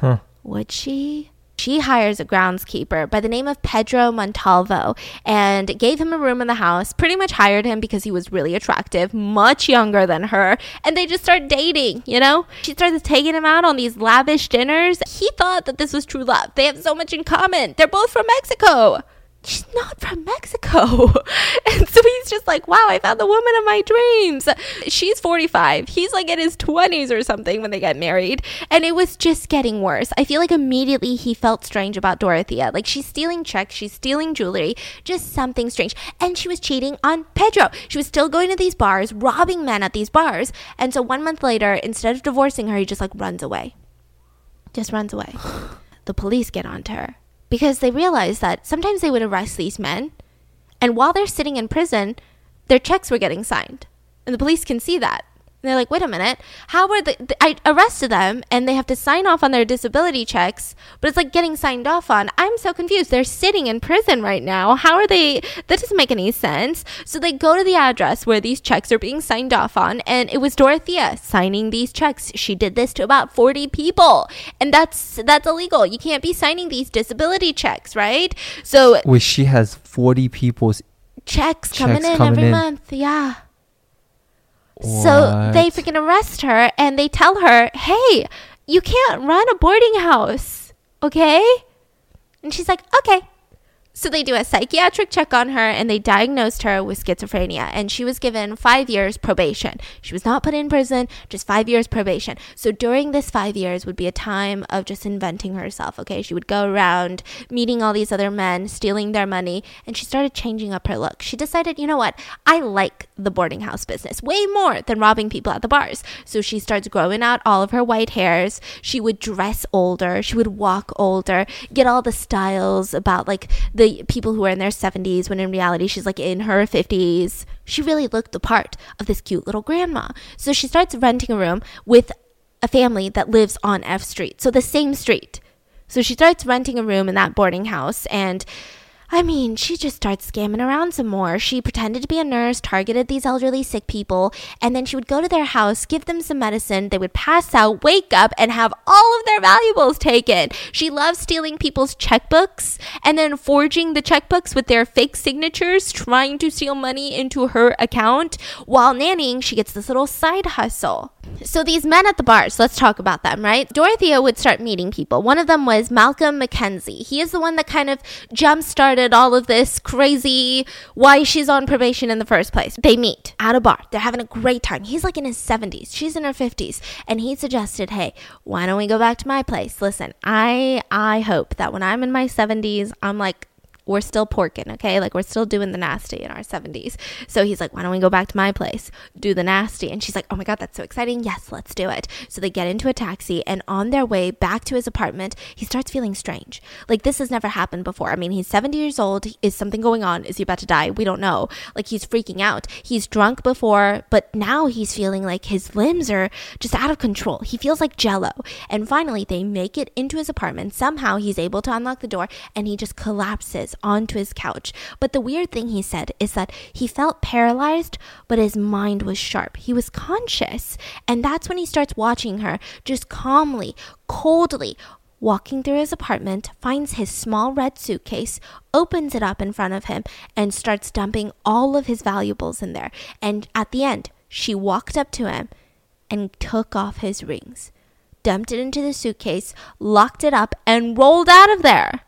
Huh. Would she? She hires a groundskeeper by the name of Pedro Montalvo and gave him a room in the house. Pretty much hired him because he was really attractive, much younger than her. And they just start dating, you know? She starts taking him out on these lavish dinners. He thought that this was true love. They have so much in common. They're both from Mexico she's not from Mexico. and so he's just like, wow, I found the woman of my dreams. She's 45. He's like in his 20s or something when they get married. And it was just getting worse. I feel like immediately he felt strange about Dorothea. Like she's stealing checks, she's stealing jewelry, just something strange. And she was cheating on Pedro. She was still going to these bars, robbing men at these bars. And so one month later, instead of divorcing her, he just like runs away. Just runs away. The police get onto her because they realized that sometimes they would arrest these men, and while they're sitting in prison, their checks were getting signed. And the police can see that. And they're like, wait a minute, how were the, the, I arrested them and they have to sign off on their disability checks, but it's like getting signed off on. I'm so confused. They're sitting in prison right now. How are they? That doesn't make any sense. So they go to the address where these checks are being signed off on, and it was Dorothea signing these checks. She did this to about 40 people, and that's that's illegal. You can't be signing these disability checks, right? So Wait, she has 40 people's. checks coming Checks in coming every in. month. Yeah. So they freaking arrest her and they tell her, hey, you can't run a boarding house, okay? And she's like, okay. So they do a psychiatric check on her and they diagnosed her with schizophrenia. And she was given five years probation. She was not put in prison, just five years probation. So during this five years would be a time of just inventing herself, okay? She would go around meeting all these other men, stealing their money, and she started changing up her look. She decided, you know what? I like the boarding house business way more than robbing people at the bars. So she starts growing out all of her white hairs. She would dress older. She would walk older, get all the styles about like the people who are in their 70s when in reality she's like in her 50s. She really looked the part of this cute little grandma. So she starts renting a room with a family that lives on F Street. So the same street. So she starts renting a room in that boarding house and I mean, she just starts scamming around some more. She pretended to be a nurse, targeted these elderly sick people, and then she would go to their house, give them some medicine. They would pass out, wake up, and have all of their valuables taken. She loves stealing people's checkbooks and then forging the checkbooks with their fake signatures, trying to steal money into her account. While nannying, she gets this little side hustle. So these men at the bars, let's talk about them, right? Dorothea would start meeting people. One of them was Malcolm Mackenzie. He is the one that kind of jump started all of this crazy why she's on probation in the first place. They meet at a bar. They're having a great time. He's like in his 70s. She's in her 50s. And he suggested, "Hey, why don't we go back to my place? Listen, I I hope that when I'm in my 70s, I'm like we're still porking, okay? Like we're still doing the nasty in our 70s. So he's like, why don't we go back to my place, do the nasty? And she's like, oh my God, that's so exciting. Yes, let's do it. So they get into a taxi, and on their way back to his apartment, he starts feeling strange. Like this has never happened before. I mean, he's 70 years old. Is something going on? Is he about to die? We don't know. Like he's freaking out. He's drunk before, but now he's feeling like his limbs are just out of control. He feels like jello. And finally, they make it into his apartment. Somehow he's able to unlock the door and he just collapses onto his couch. But the weird thing he said is that he felt paralyzed, but his mind was sharp. He was conscious. And that's when he starts watching her just calmly, coldly. Walking through his apartment, finds his small red suitcase, opens it up in front of him, and starts dumping all of his valuables in there. And at the end, she walked up to him and took off his rings, dumped it into the suitcase, locked it up, and rolled out of there.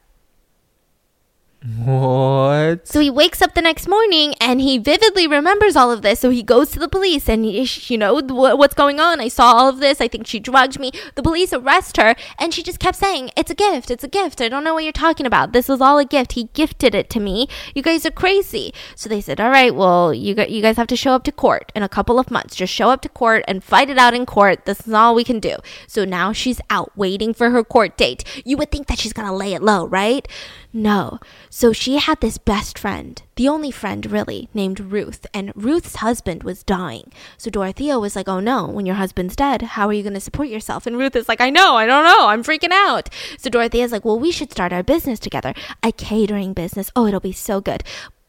What? So he wakes up the next morning and he vividly remembers all of this. So he goes to the police and, he, you know, what's going on? I saw all of this. I think she drugged me. The police arrest her and she just kept saying, It's a gift. It's a gift. I don't know what you're talking about. This was all a gift. He gifted it to me. You guys are crazy. So they said, All right, well, you, you guys have to show up to court in a couple of months. Just show up to court and fight it out in court. This is all we can do. So now she's out waiting for her court date. You would think that she's going to lay it low, right? No. So she had this best friend, the only friend really, named Ruth, and Ruth's husband was dying. So Dorothea was like, Oh no, when your husband's dead, how are you going to support yourself? And Ruth is like, I know, I don't know, I'm freaking out. So Dorothea's like, Well, we should start our business together, a catering business. Oh, it'll be so good.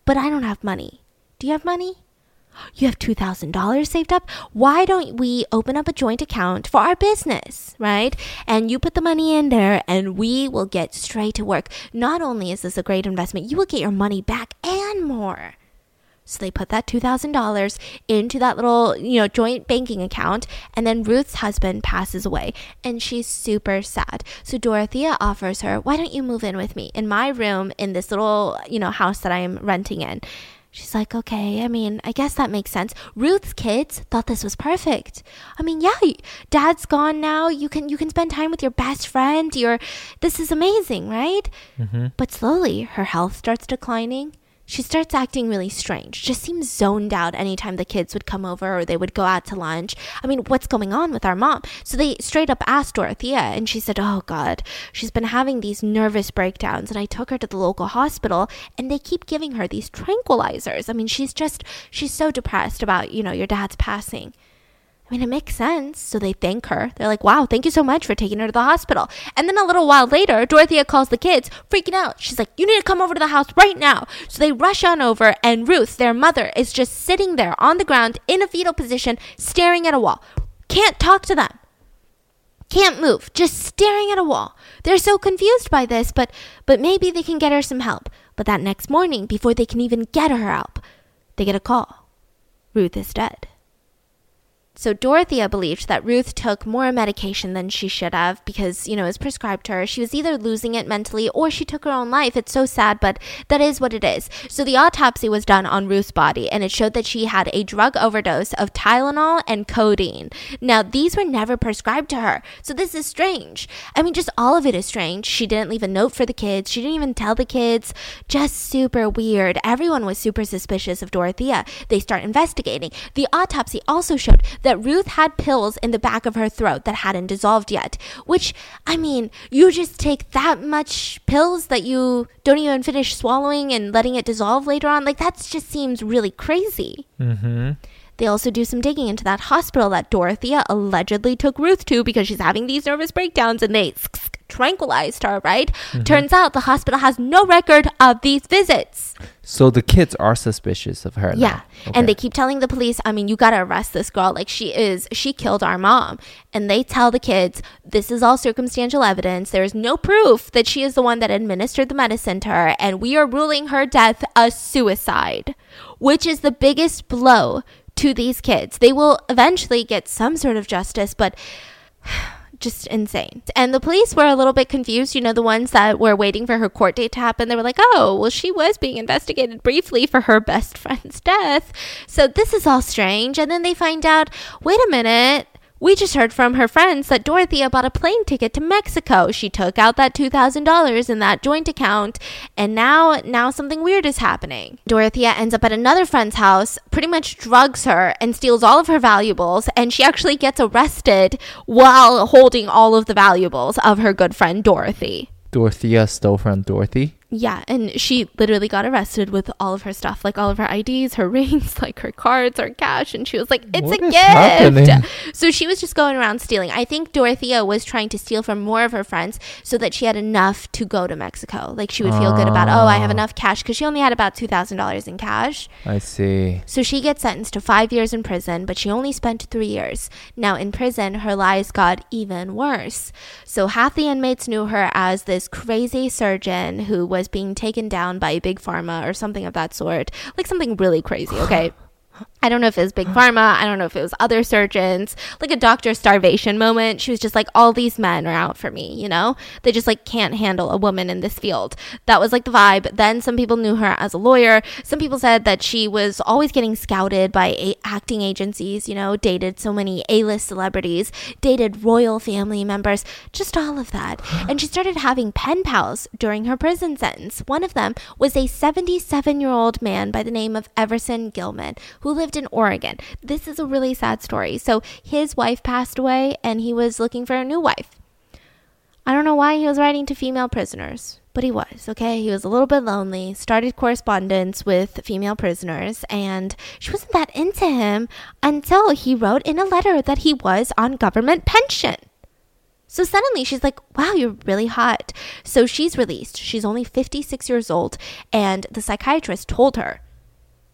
But I don't have money. Do you have money? You have $2,000 saved up? Why don't we open up a joint account for our business, right? And you put the money in there and we will get straight to work. Not only is this a great investment, you will get your money back and more. So they put that $2,000 into that little, you know, joint banking account and then Ruth's husband passes away and she's super sad. So Dorothea offers her, "Why don't you move in with me in my room in this little, you know, house that I'm renting in?" She's like, okay, I mean, I guess that makes sense. Ruth's kids thought this was perfect. I mean, yeah, dad's gone now. You can you can spend time with your best friend. You're this is amazing, right? Mm-hmm. But slowly her health starts declining she starts acting really strange. Just seems zoned out anytime the kids would come over or they would go out to lunch. I mean, what's going on with our mom? So they straight up asked Dorothea, and she said, Oh God, she's been having these nervous breakdowns. And I took her to the local hospital, and they keep giving her these tranquilizers. I mean, she's just, she's so depressed about, you know, your dad's passing. I mean, it makes sense. So they thank her. They're like, wow, thank you so much for taking her to the hospital. And then a little while later, Dorothea calls the kids, freaking out. She's like, you need to come over to the house right now. So they rush on over, and Ruth, their mother, is just sitting there on the ground in a fetal position, staring at a wall. Can't talk to them. Can't move, just staring at a wall. They're so confused by this, but but maybe they can get her some help. But that next morning, before they can even get her help, they get a call. Ruth is dead. So Dorothea believed that Ruth took more medication than she should have because, you know, it was prescribed to her. She was either losing it mentally or she took her own life. It's so sad, but that is what it is. So the autopsy was done on Ruth's body and it showed that she had a drug overdose of Tylenol and codeine. Now, these were never prescribed to her. So this is strange. I mean, just all of it is strange. She didn't leave a note for the kids. She didn't even tell the kids. Just super weird. Everyone was super suspicious of Dorothea. They start investigating. The autopsy also showed that that Ruth had pills in the back of her throat that hadn't dissolved yet. Which, I mean, you just take that much pills that you don't even finish swallowing and letting it dissolve later on. Like, that just seems really crazy. Mm-hmm. They also do some digging into that hospital that Dorothea allegedly took Ruth to because she's having these nervous breakdowns and they tranquilized her, right? Mm-hmm. Turns out the hospital has no record of these visits. So the kids are suspicious of her. Yeah. Okay. And they keep telling the police, I mean, you got to arrest this girl. Like, she is, she killed our mom. And they tell the kids, this is all circumstantial evidence. There is no proof that she is the one that administered the medicine to her. And we are ruling her death a suicide, which is the biggest blow to these kids. They will eventually get some sort of justice, but just insane. And the police were a little bit confused. You know, the ones that were waiting for her court date to happen, they were like, oh, well, she was being investigated briefly for her best friend's death. So this is all strange. And then they find out, wait a minute, we just heard from her friends that Dorothea bought a plane ticket to Mexico. She took out that $2,000 in that joint account, and now now something weird is happening. Dorothea ends up at another friend's house, pretty much drugs her and steals all of her valuables, and she actually gets arrested while holding all of the valuables of her good friend Dorothy. Dorothea stole from Dorothy? Yeah, and she literally got arrested with all of her stuff, like all of her IDs, her rings, like her cards, her cash, and she was like, "It's what a gift." Happening? So she was just going around stealing. I think Dorothea was trying to steal from more of her friends so that she had enough to go to Mexico. Like she would feel good about, "Oh, I have ah. enough cash," because she only had about two thousand dollars in cash. I see. So she gets sentenced to five years in prison, but she only spent three years. Now in prison, her lies got even worse. So half the inmates knew her as this crazy surgeon who was was being taken down by big pharma or something of that sort, like something really crazy, okay? I don't know if it was Big oh. Pharma. I don't know if it was other surgeons, like a doctor starvation moment. She was just like, all these men are out for me, you know? They just like can't handle a woman in this field. That was like the vibe. Then some people knew her as a lawyer. Some people said that she was always getting scouted by a- acting agencies, you know, dated so many A list celebrities, dated royal family members, just all of that. And she started having pen pals during her prison sentence. One of them was a 77 year old man by the name of Everson Gilman, who lived lived in Oregon. This is a really sad story. So his wife passed away and he was looking for a new wife. I don't know why he was writing to female prisoners, but he was, okay? He was a little bit lonely, started correspondence with female prisoners, and she wasn't that into him until he wrote in a letter that he was on government pension. So suddenly she's like, wow, you're really hot. So she's released. She's only 56 years old. And the psychiatrist told her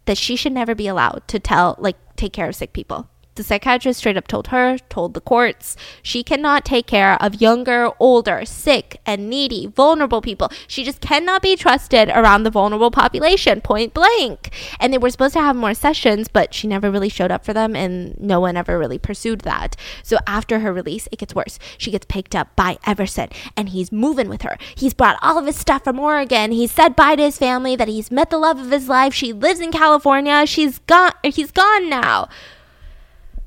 that she should never be allowed to tell, like, take care of sick people. The psychiatrist straight up told her, told the courts, she cannot take care of younger, older, sick, and needy, vulnerable people. She just cannot be trusted around the vulnerable population, point blank. And they were supposed to have more sessions, but she never really showed up for them, and no one ever really pursued that. So after her release, it gets worse. She gets picked up by Everson, and he's moving with her. He's brought all of his stuff from Oregon. He's said bye to his family, that he's met the love of his life. She lives in California. She's gone. He's gone now.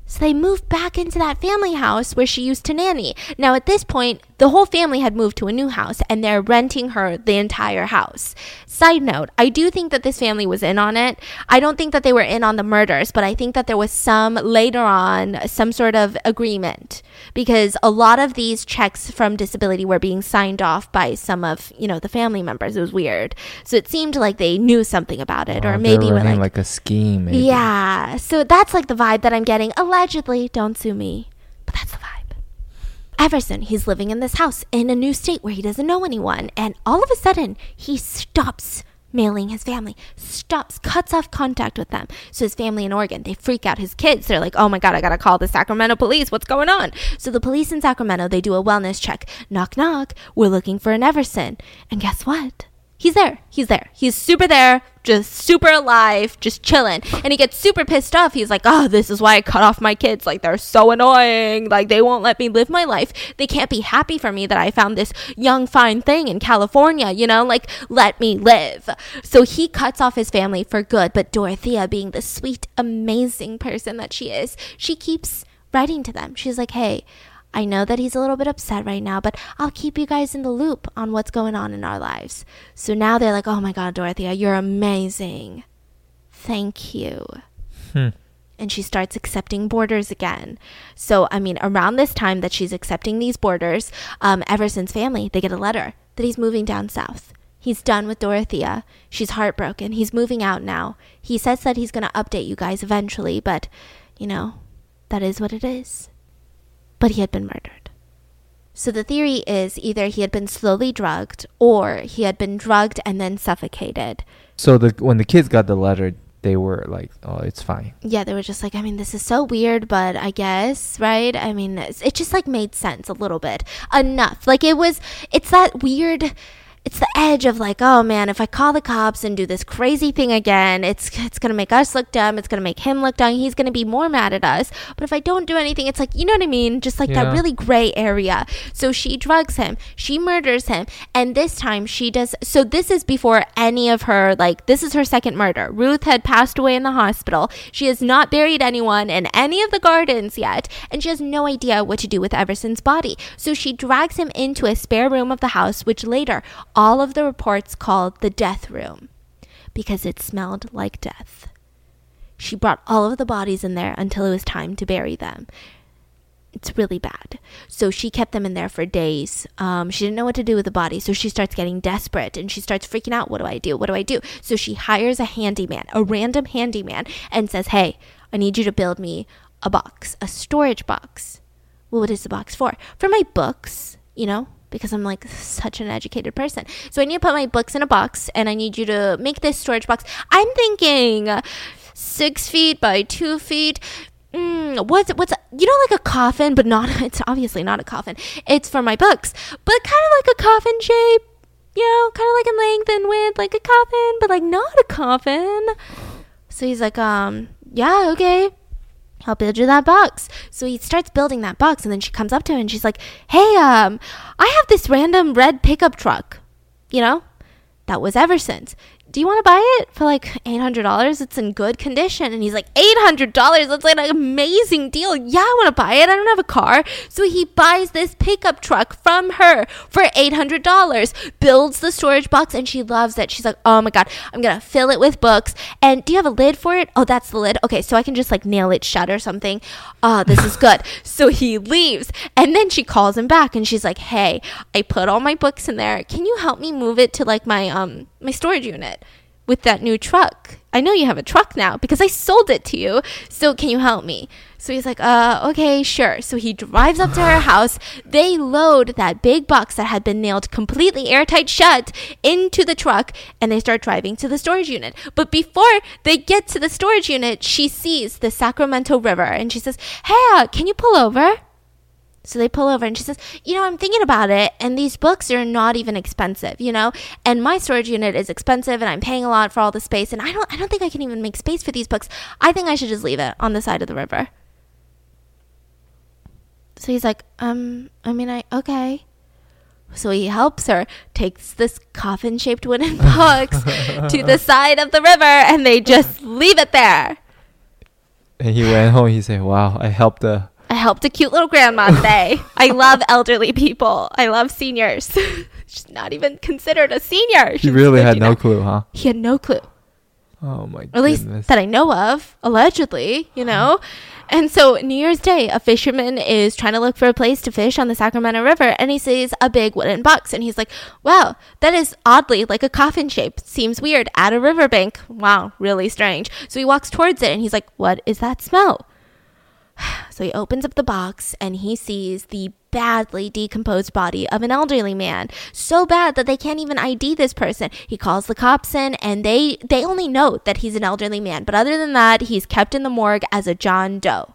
So they moved back into that family house where she used to nanny. Now, at this point, the whole family had moved to a new house and they're renting her the entire house. Side note, I do think that this family was in on it. I don't think that they were in on the murders, but I think that there was some later on, some sort of agreement because a lot of these checks from disability were being signed off by some of, you know, the family members. It was weird. So it seemed like they knew something about it or Oh, maybe like, like a scheme. Maybe. yeah. So that's like the vibe that I'm getting. Allegedly, don't sue me, but that's the vibe. Everson, he's living in this house in a new state where he doesn't know anyone, and all of a sudden, he stops mailing his family, stops, cuts off contact with them. So his family in Oregon, they freak out. His kids, they're like, "Oh my god, I gotta call the Sacramento police. What's going on?" So the police in Sacramento, they do a wellness check. Knock knock. We're looking for an Everson, and guess what? He's there. He's there. He's super there, just super alive, just chilling. And he gets super pissed off. He's like, oh, this is why I cut off my kids. Like, they're so annoying. Like, they won't let me live my life. They can't be happy for me that I found this young, fine thing in California, you know? Like, let me live. So he cuts off his family for good. But Dorothea, being the sweet, amazing person that she is, she keeps writing to them. She's like, hey, I know that he's a little bit upset right now, but I'll keep you guys in the loop on what's going on in our lives. So now they're like, oh my God, Dorothea, you're amazing. Thank you. Hmm. And she starts accepting boarders again. So, I mean, around this time that she's accepting these boarders, um, Everson's family, they get a letter that he's moving down south. He's done with Dorothea. She's heartbroken. He's moving out now. He says that he's going to update you guys eventually, but, you know, that is what it is but he had been murdered. So the theory is either he had been slowly drugged or he had been drugged and then suffocated. So the when the kids got the letter, they were like, "Oh, it's fine." Yeah, they were just like, I mean, this is so weird, but I guess, right? I mean, it just like made sense a little bit. Enough. Like it was, it's that weird. It's the edge of like, oh man, if I call the cops and do this crazy thing again, it's it's gonna make us look dumb. It's gonna make him look dumb. He's gonna be more mad at us. But if I don't do anything, it's like you know what I mean, just like Yeah. that really gray area. So she drugs him, she murders him, and this time she does. So this is before any of her like this is her second murder. Ruth had passed away in the hospital. She has not buried anyone in any of the gardens yet, and she has no idea what to do with Everson's body. So she drags him into a spare room of the house, which later all of the reports called the death room because it smelled like death. She brought all of the bodies in there until it was time to bury them. It's really bad. So she kept them in there for days. Um, she didn't know what to do with the body, so she starts getting desperate and she starts freaking out. What do I do? What do I do? So she hires a handyman, a random handyman, and says, Hey, I need you to build me a box, a storage box. Well, what is the box for? For my books, you know, because I'm like such an educated person. So I need to put my books in a box and I need you to make this storage box. I'm thinking six feet by two feet. Mm, what's what's you know like a coffin, but not. It's obviously not a coffin. It's for my books, but kind of like a coffin shape. You know, kind of like in length and width, like a coffin, but like not a coffin. So he's like, um, yeah, okay. I'll build you that box. So he starts building that box, and then she comes up to him and she's like, Hey, um, I have this random red pickup truck. You know? That was Everson's. Do you want to buy it for like $800? It's in good condition. And he's like, $800? That's like an amazing deal. Yeah, I want to buy it. I don't have a car. So he buys this pickup truck from her for $800, builds the storage box, and she loves it. She's like, oh my God, I'm going to fill it with books. And do you have a lid for it? Oh, that's the lid. Okay, so I can just like nail it shut or something. Oh, this is good. so he leaves. And then she calls him back and she's like, hey, I put all my books in there. Can you help me move it to like my, um, my storage unit with that new truck. I know you have a truck now because I sold it to you. So can you help me? So he's like, uh, okay, sure. So he drives up to her house. They load that big box that had been nailed completely airtight shut into the truck and they start driving to the storage unit. But before they get to the storage unit, she sees the Sacramento River and she says, hey, uh, can you pull over? So they pull over and she says, You know, I'm thinking about it, and these books are not even expensive, you know? And my storage unit is expensive and I'm paying a lot for all the space, and I don't I don't think I can even make space for these books. I think I should just leave it on the side of the river. So he's like, um, I mean I okay. So he helps her, takes this coffin shaped wooden box to the side of the river, and they just leave it there. And he went home. He said, "Wow, I helped the I helped a cute little grandma today. I love elderly people. I love seniors. She's not even considered a senior. He really had no clue, huh? He had no clue. Oh my god. At least that I know of, allegedly, you uh-huh. know? And so New Year's Day, a fisherman is trying to look for a place to fish on the Sacramento River and he sees a big wooden box and he's like, Wow, that is oddly like a coffin shape. Seems weird at a riverbank. Wow, really strange. So he walks towards it and he's like, What is that smell? So he opens up the box and he sees the badly decomposed body of an elderly man. So bad that they can't even ID this person. He calls the cops in and they they only know that he's an elderly man, but other than that, he's kept in the morgue as a John Doe.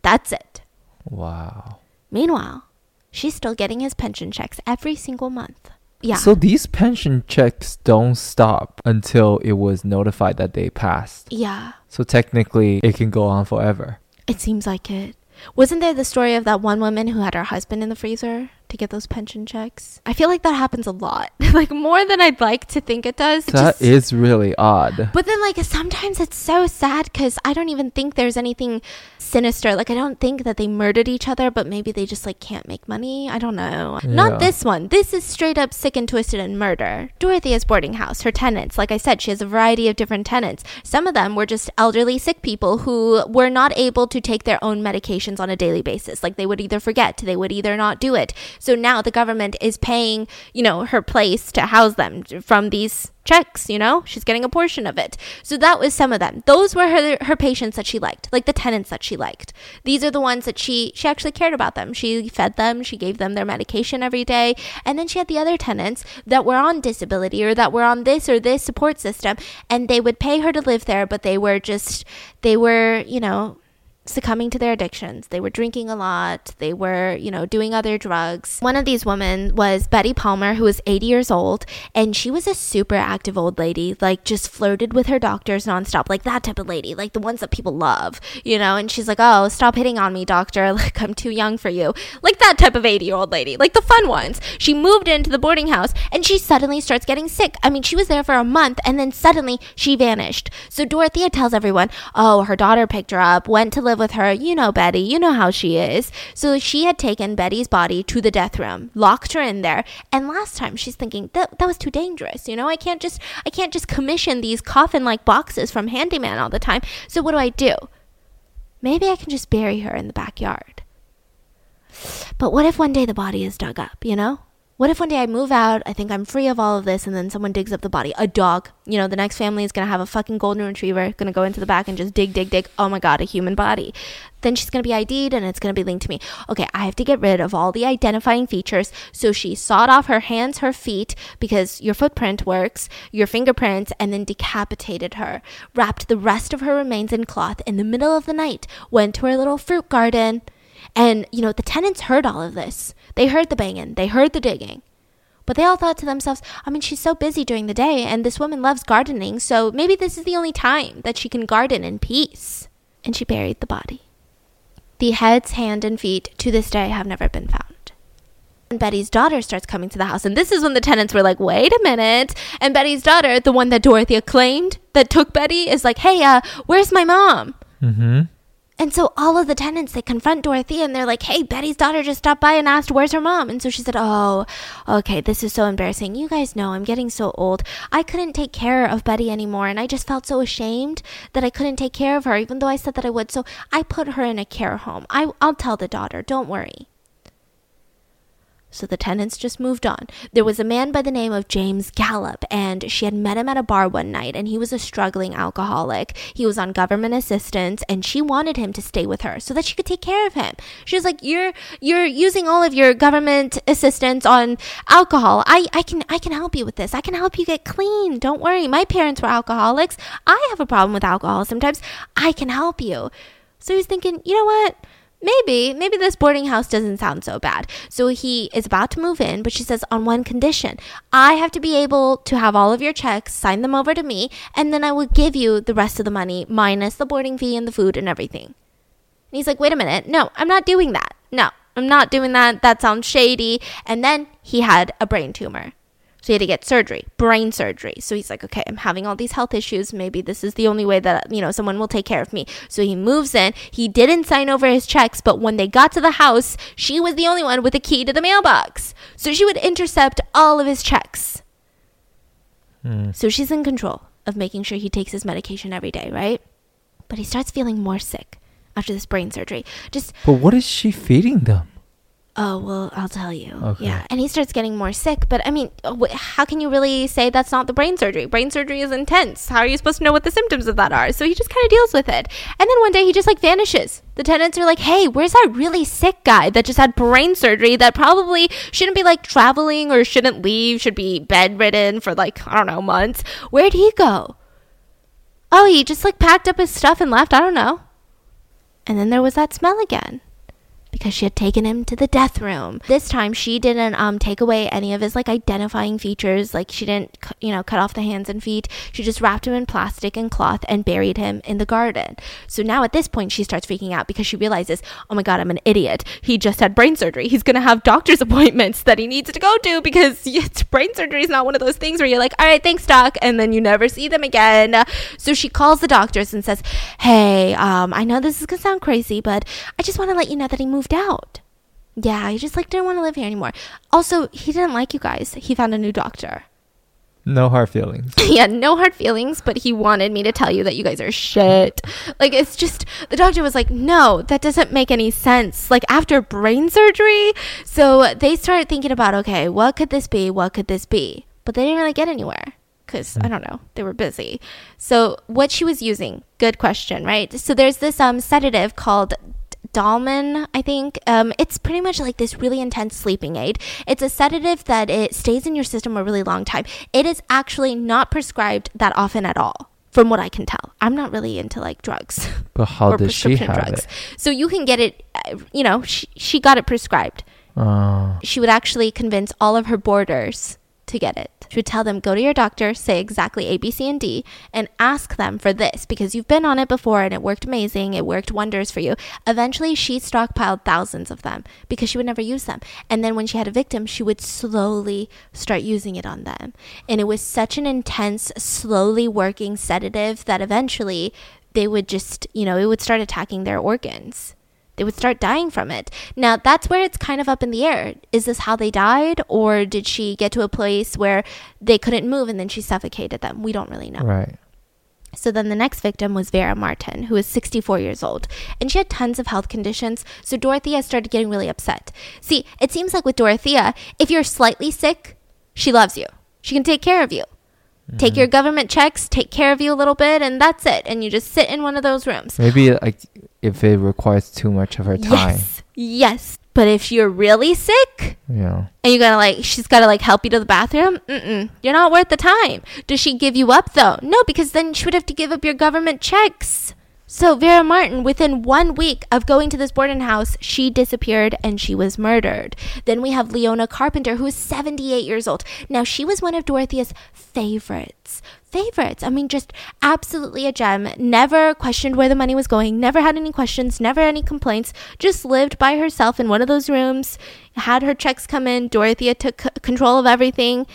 That's it. Wow. Meanwhile, she's still getting his pension checks every single month. Yeah. So these pension checks don't stop until it was notified that they passed. Yeah. So technically, it can go on forever. It seems like it. Wasn't there the story of that one woman who had her husband in the freezer? To get those pension checks. I feel like that happens a lot, like more than I'd like to think it does. That Just, is really odd. But then, like, sometimes it's so sad because I don't even think there's anything sinister. Like, I don't think that they murdered each other, but maybe they just like can't make money. I don't know. Yeah. Not this one. This is straight up sick and twisted and murder. Dorothea's boarding house, her tenants, like I said, she has a variety of different tenants. Some of them were just elderly sick people who were not able to take their own medications on a daily basis. Like, they would either forget, they would either not do it. So now the government is paying, you know, her place to house them from these checks, you know? She's getting a portion of it. So that was some of them. Those were her her patients that she liked, like the tenants that she liked. These are the ones that she she actually cared about them. She fed them, she gave them their medication every day. And then she had the other tenants that were on disability or that were on this or this support system and they would pay her to live there, but they were just they were, you know, succumbing to their addictions. They were drinking a lot. They were, you know, doing other drugs. One of these women was Betty Palmer, who was 80 years old, and she was a super active old lady, like just flirted with her doctors nonstop, like that type of lady, like the ones that people love, you know. And she's like, "Oh, stop hitting on me, doctor. Like I'm too young for you." Like that type of 80 year old lady, like the fun ones. She moved into the boarding house, and she suddenly starts getting sick. I mean, she was there for a month, and then suddenly she vanished. So Dorothea tells everyone, "Oh, her daughter picked her up, went to live." Live with her. You know Betty, you know how she is. So she had taken Betty's body to the death room, locked her in there, and last time she's thinking that that was too dangerous. You know, I can't just I can't just commission these coffin-like boxes from handyman all the time. So what do I do? Maybe I can just bury her in the backyard. But what if one day the body is dug up, you know? What if one day I move out, I think I'm free of all of this, and then someone digs up the body? A dog. You know, the next family is going to have a fucking golden retriever, going to go into the back and just dig, dig, dig. Oh my God, a human body. Then she's going to be ID'd and it's going to be linked to me. Okay, I have to get rid of all the identifying features. So she sawed off her hands, her feet, because your footprint works, your fingerprints, and then decapitated her. Wrapped the rest of her remains in cloth in the middle of the night, went to her little fruit garden. And, you know, the tenants heard all of this. They heard the banging, they heard the digging. But they all thought to themselves, I mean, she's so busy during the day, and this woman loves gardening, so maybe this is the only time that she can garden in peace. And she buried the body. The heads, hand, and feet to this day have never been found. And Betty's daughter starts coming to the house. And this is when the tenants were like, wait a minute. And Betty's daughter, the one that Dorothea claimed that took Betty, is like, hey, uh, where's my mom? Mm-hmm. And so all of the tenants they confront Dorothea and they're like, "Hey, Betty's daughter just stopped by and asked where's her mom." And so she said, "Oh, okay, this is so embarrassing. You guys know I'm getting so old. I couldn't take care of Betty anymore and I just felt so ashamed that I couldn't take care of her even though I said that I would. So I put her in a care home. I I'll tell the daughter. Don't worry." So the tenants just moved on. There was a man by the name of James Gallop, and she had met him at a bar one night, and he was a struggling alcoholic. He was on government assistance, and she wanted him to stay with her so that she could take care of him. She was like, "You're you're using all of your government assistance on alcohol. I I can I can help you with this. I can help you get clean. Don't worry. My parents were alcoholics. I have a problem with alcohol sometimes. I can help you." So he was thinking, you know what? Maybe, maybe this boarding house doesn't sound so bad. So he is about to move in, but she says, on one condition I have to be able to have all of your checks, sign them over to me, and then I will give you the rest of the money minus the boarding fee and the food and everything. And he's like, wait a minute. No, I'm not doing that. No, I'm not doing that. That sounds shady. And then he had a brain tumor. So he had to get surgery, brain surgery. So he's like, okay, I'm having all these health issues. Maybe this is the only way that, you know, someone will take care of me. So he moves in. He didn't sign over his checks, but when they got to the house, she was the only one with a key to the mailbox. So she would intercept all of his checks. Mm. So she's in control of making sure he takes his medication every day, right? But he starts feeling more sick after this brain surgery. Just But what is she feeding them? Oh, well, I'll tell you. Okay. Yeah. And he starts getting more sick. But I mean, uh, how can you really say that's not the brain surgery? Brain surgery is intense. How are you supposed to know what the symptoms of that are? So he just kind of deals with it. And then one day he just like vanishes. The tenants are like, hey, where's that really sick guy that just had brain surgery that probably shouldn't be like traveling or shouldn't leave, should be bedridden for like, I don't know, months? Where'd he go? Oh, he just like packed up his stuff and left. I don't know. And then there was that smell again because she had taken him to the death room. This time she didn't um take away any of his like identifying features, like she didn't you know cut off the hands and feet. She just wrapped him in plastic and cloth and buried him in the garden. So now at this point she starts freaking out because she realizes, "Oh my god, I'm an idiot. He just had brain surgery. He's going to have doctor's appointments that he needs to go to because it's, brain surgery is not one of those things where you're like, "All right, thanks doc," and then you never see them again. So she calls the doctors and says, "Hey, um I know this is going to sound crazy, but I just want to let you know that he moved out. Yeah, he just like didn't want to live here anymore. Also, he didn't like you guys. He found a new doctor. No hard feelings. had no hard feelings, but he wanted me to tell you that you guys are shit. Like it's just the doctor was like, "No, that doesn't make any sense." Like after brain surgery, so they started thinking about, "Okay, what could this be? What could this be?" But they didn't really get anywhere cuz I don't know, they were busy. So what she was using, good question, right? So there's this um sedative called Dalmane, I think. Um, it's pretty much like this really intense sleeping aid. It's a sedative that it stays in your system a really long time. It is actually not prescribed that often at all, from what I can tell. I'm not really into like drugs But how or does she prescription have drugs. it? So you can get it, you know, she, she got it prescribed. Oh. She would actually convince all of her boarders to get it. She would tell them, go to your doctor, say exactly A, B, C, and D, and ask them for this because you've been on it before and it worked amazing. It worked wonders for you. Eventually, she stockpiled thousands of them because she would never use them. And then when she had a victim, she would slowly start using it on them. And it was such an intense, slowly working sedative that eventually they would just, you know, it would start attacking their organs they would start dying from it. Now, that's where it's kind of up in the air. Is this how they died, or did she get to a place where they couldn't move and then she suffocated them? We don't really know. Right. So then the next victim was Vera Martin, who was 64 years old, and she had tons of health conditions. So Dorothea started getting really upset. See, it seems like with Dorothea, if you're slightly sick, she loves you. She can take care of you. Take mm-hmm. your government checks, take care of you a little bit, and that's it. And you just sit in one of those rooms. Maybe like if it requires too much of her time. Yes. Yes. But if you're really sick Yeah. and you gotta like, she's gotta like help you to the bathroom, mm-mm, you're not worth the time. Does she give you up though? No, because then she would have to give up your government checks. So Vera Martin, within one week of going to this boarding house, she disappeared and she was murdered. Then we have Leona Carpenter, who is 78 years old. Now she was one of Dorothea's favorites. Favorites. I mean, just absolutely a gem. Never questioned where the money was going. Never had any questions. Never any complaints. Just lived by herself in one of those rooms. Had her checks come in. Dorothea took c- control of everything.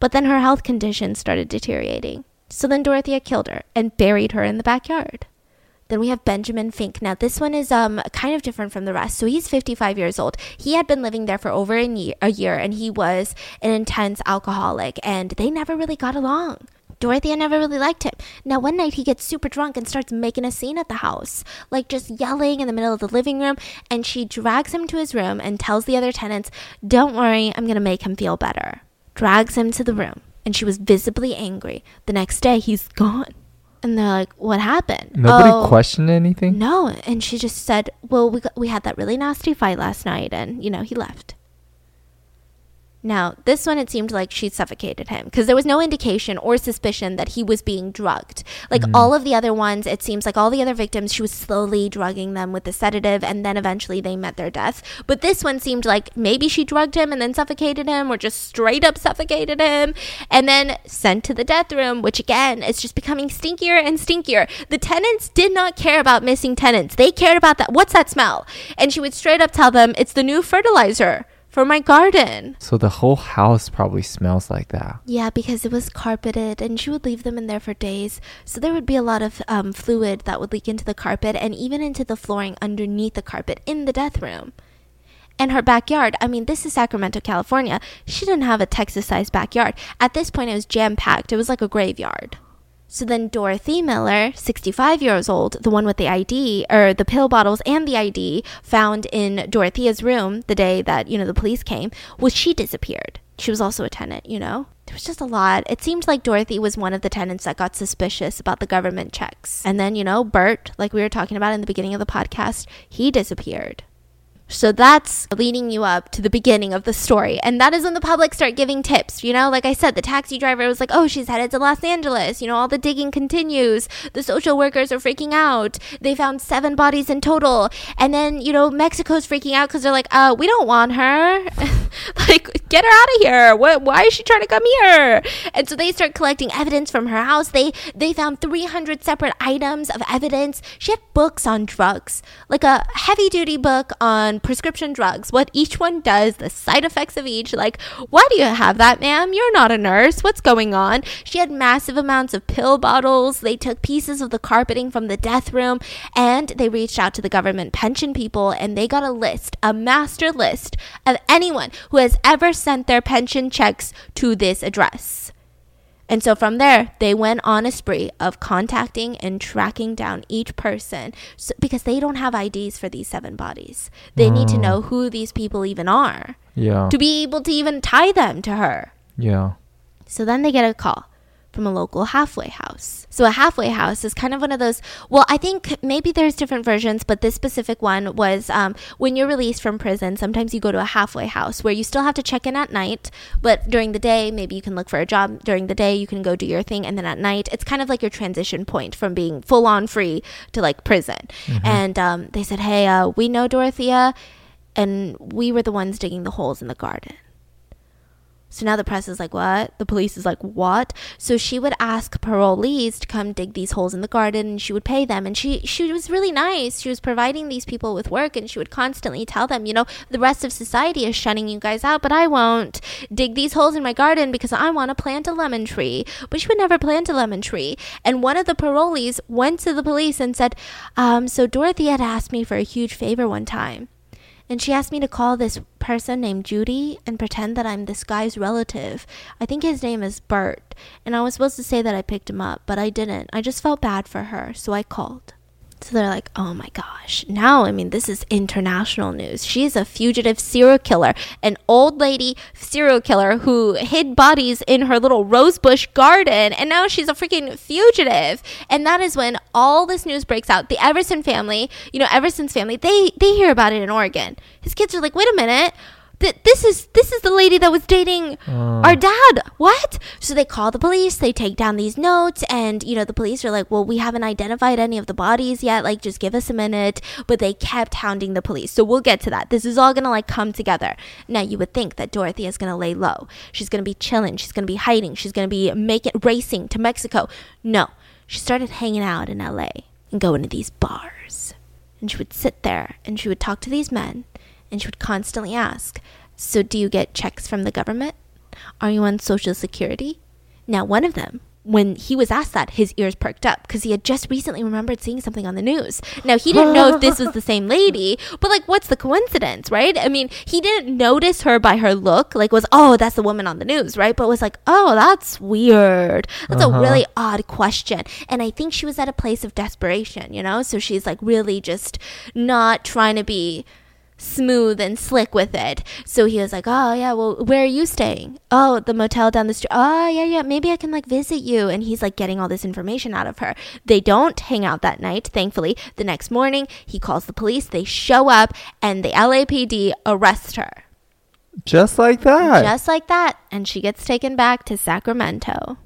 But then her health condition started deteriorating. So then Dorothea killed her and buried her in the backyard. Then we have Benjamin Fink. Now this one is um kind of different from the rest. So he's 55 years old. He had been living there for over a year, a year and he was an intense alcoholic and they never really got along. Dorothea never really liked him. Now, one night he gets super drunk and starts making a scene at the house, like just yelling in the middle of the living room. And she drags him to his room and tells the other tenants, Don't worry, I'm going to make him feel better. Drags him to the room. And she was visibly angry. The next day, he's gone. And they're like, "What happened?" Nobody "Oh, questioned anything? No, and she just said, "Well, we got, we had that really nasty fight last night, and you know he left." Now, this one, it seemed like she suffocated him because there was no indication or suspicion that he was being drugged. Like mm. all of the other ones, it seems like all the other victims, she was slowly drugging them with the sedative and then eventually they met their death. But this one seemed like maybe she drugged him and then suffocated him or just straight up suffocated him and then sent to the death room, which again is just becoming stinkier and stinkier. The tenants did not care about missing tenants, they cared about that. What's that smell? And she would straight up tell them, It's the new fertilizer for my garden. So the whole house probably smells like that. Yeah, because it was carpeted and she would leave them in there for days. So there would be a lot of um, fluid that would leak into the carpet and even into the flooring underneath the carpet in the death room. And her backyard, I mean, this is Sacramento, California. She didn't have a Texas sized backyard. At this point, it was jam packed, it was like a graveyard. So then Dorothy Miller, 65 years old, the one with the ID or the pill bottles and the ID found in Dorothea's room the day that, you know, the police came, was she disappeared. She was also a tenant, you know? There was just a lot. It seemed like Dorothy was one of the tenants that got suspicious about the government checks. And then, you know, Bert, like we were talking about in the beginning of the podcast, he disappeared. So that's leading you up to the beginning of the story. And that is when the public start giving tips. You know, like I said, the taxi driver was like, oh, she's headed to Los Angeles. You know, all the digging continues. The social workers are freaking out. They found seven bodies in total. And then, you know, Mexico's freaking out because they're like, uh, we don't want her. like, get her out of here. What, why is she trying to come here? And so they start collecting evidence from her house. They, they found 300 separate items of evidence. She had books on drugs, like a heavy duty book on prescription drugs, what each one does, the side effects of each. Like, why do you have that, ma'am? You're not a nurse. What's going on? She had massive amounts of pill bottles. They took pieces of the carpeting from the death room and they reached out to the government pension people and they got a list, a master list of anyone who has ever sent their pension checks to this address. And so from there, they went on a spree of contacting and tracking down each person so, because they don't have IDs for these seven bodies. They need to oh. know who these people even are Yeah. to be able to even tie them to her. yeah. So then they get a call from a local halfway house. So a halfway house is kind of one of those. Well, I think maybe there's different versions, but this specific one was um, when you're released from prison. Sometimes you go to a halfway house where you still have to check in at night, but during the day, maybe you can look for a job. During the day, you can go do your thing, and then at night, it's kind of like your transition point from being full on free to like prison. And um, they said, "Hey, uh, we know Dorothea." And we were the ones digging the holes in the garden. So now the press is like, what? The police is like, what? So she would ask parolees to come dig these holes in the garden and she would pay them. And she, she was really nice. She was providing these people with work and she would constantly tell them, you know, the rest of society is shunning you guys out, but I won't dig these holes in my garden because I want to plant a lemon tree. But she would never plant a lemon tree. And one of the parolees went to the police and said, um, so Dorothy had asked me for a huge favor one time. And she asked me to call this person named Judy and pretend that I'm this guy's relative. I think his name is Bert. And I was supposed to say that I picked him up, but I didn't. I just felt bad for her, so I called. So they're like, oh my gosh. Now, I mean, this is international news. She's a fugitive serial killer, an old lady serial killer who hid bodies in her little rosebush garden, and now she's a freaking fugitive. And that is when all this news breaks out. The Everson family, you know, Everson's family, they they hear about it in Oregon. His kids are like, wait a minute. Th- this is this is the lady that was dating Uh, our dad. What? So they call the police, they take down these notes, and you know, the police are like, Well, we haven't identified any of the bodies yet, like just give us a minute. But they kept hounding the police. So we'll get to that. This is all gonna like come together. Now you would think that Dorothy is gonna lay low. She's gonna be chilling, she's gonna be hiding, she's gonna be making racing to Mexico. No. She started hanging out in LA and going to these bars. And she would sit there and she would talk to these men and she would constantly ask, So do you get checks from the government? Are you on Social Security? Now, one of them, when he was asked that, his ears perked up because he had just recently remembered seeing something on the news. Now, he didn't know if this was the same lady, but like, what's the coincidence, right? I mean, he didn't notice her by her look, like, was, oh, that's the woman on the news, right? But was like, oh, that's weird. That's Uh-huh. a really odd question. And I think she was at a place of desperation, you know? So she's like really just not trying to be smooth and slick with it. So he was like, "Oh yeah, well, where are you staying? Oh, the motel down the street. Oh yeah, yeah, maybe I can like visit you." And he's like getting all this information out of her. They don't hang out that night, thankfully. The next morning, he calls the police. They show up, and the LAPD arrest her. just like that. Just like that, and she gets taken back to Sacramento.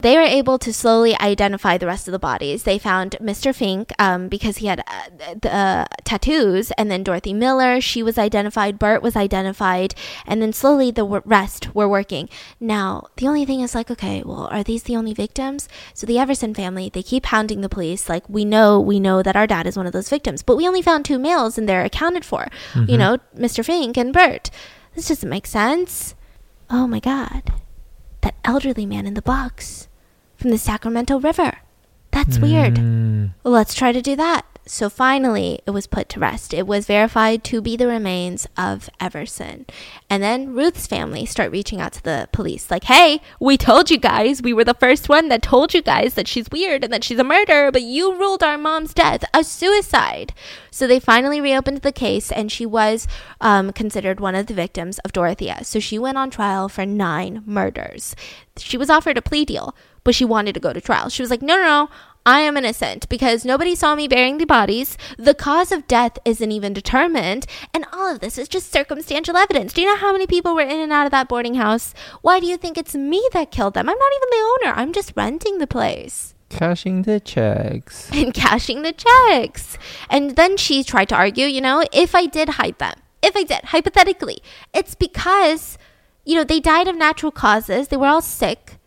They were able to slowly identify the rest of the bodies. They found Mr. Fink um, because he had uh, the uh, tattoos, and then Dorothy Miller, she was identified. Bert was identified, and then slowly the w- rest were working. Now, the only thing is like, okay, well, are these the only victims? So the Everson family, they keep hounding the police. Like, we know, we know that our dad is one of those victims, but we only found two males, and they're accounted for. You know, Mr. Fink and Bert. This doesn't make sense. Oh my god. That elderly man in the box from the Sacramento River. That's weird. Mm. Let's try to do that. So finally, it was put to rest. It was verified to be the remains of Everson. And then Ruth's family start reaching out to the police like, "Hey, we told you guys. We were the first one that told you guys that she's weird and that she's a murderer, but you ruled our mom's death a suicide." So they finally reopened the case, and she was um, considered one of the victims of Dorothea. So she went on trial for nine murders. She was offered a plea deal, but she wanted to go to trial. She was like, "No, no, no." I am innocent because nobody saw me burying the bodies. The cause of death isn't even determined. And all of this is just circumstantial evidence. Do you know how many people were in and out of that boarding house? Why do you think it's me that killed them? I'm not even the owner. I'm just renting the place Cashing the checks. and cashing the checks. And then she tried to argue, you know, if I did hide them, if I did, hypothetically, it's because, you know, they died of natural causes. They were all sick.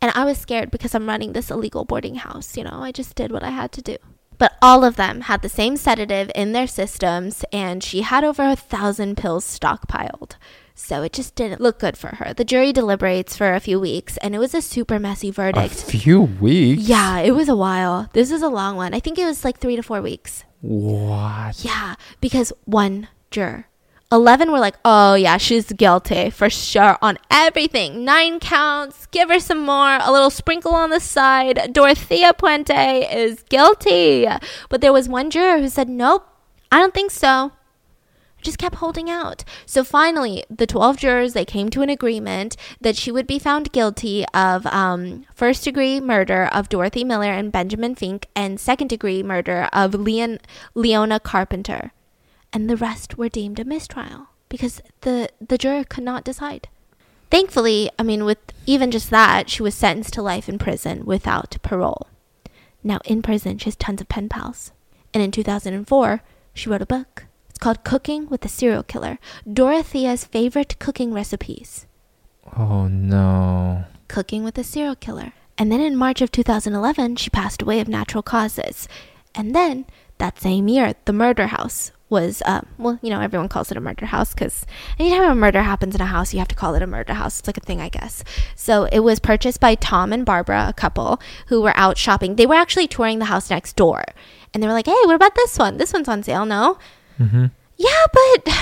And I was scared because I'm running this illegal boarding house. You know, I just did what I had to do. But all of them had the same sedative in their systems, and she had over a thousand pills stockpiled. So it just didn't look good for her. The jury deliberates for a few weeks, and it was a super messy verdict. A few weeks. Yeah, it was a while. This is a long one. I think it was like three to four weeks. What? Yeah, because one juror. 11 were like, oh, yeah, she's guilty for sure on everything. Nine counts, give her some more, a little sprinkle on the side. Dorothea Puente is guilty. But there was one juror who said, nope, I don't think so. Just kept holding out. So finally, the 12 jurors, they came to an agreement that she would be found guilty of um, first degree murder of Dorothy Miller and Benjamin Fink and second degree murder of Leon, Leona Carpenter and the rest were deemed a mistrial because the the juror could not decide. Thankfully, I mean, with even just that, she was sentenced to life in prison without parole. Now, in prison, she has tons of pen pals. And in 2004, she wrote a book. It's called Cooking with a Serial Killer Dorothea's Favorite Cooking Recipes. Oh no. Cooking with a Serial Killer. And then in March of 2011, she passed away of natural causes. And then that same year, the murder house was, uh, well, you know, everyone calls it a murder house because anytime a murder happens in a house, you have to call it a murder house. It's like a thing, I guess. So it was purchased by Tom and Barbara, a couple who were out shopping. They were actually touring the house next door. And they were like, hey, what about this one? This one's on sale, no? Mm-hmm. Yeah, but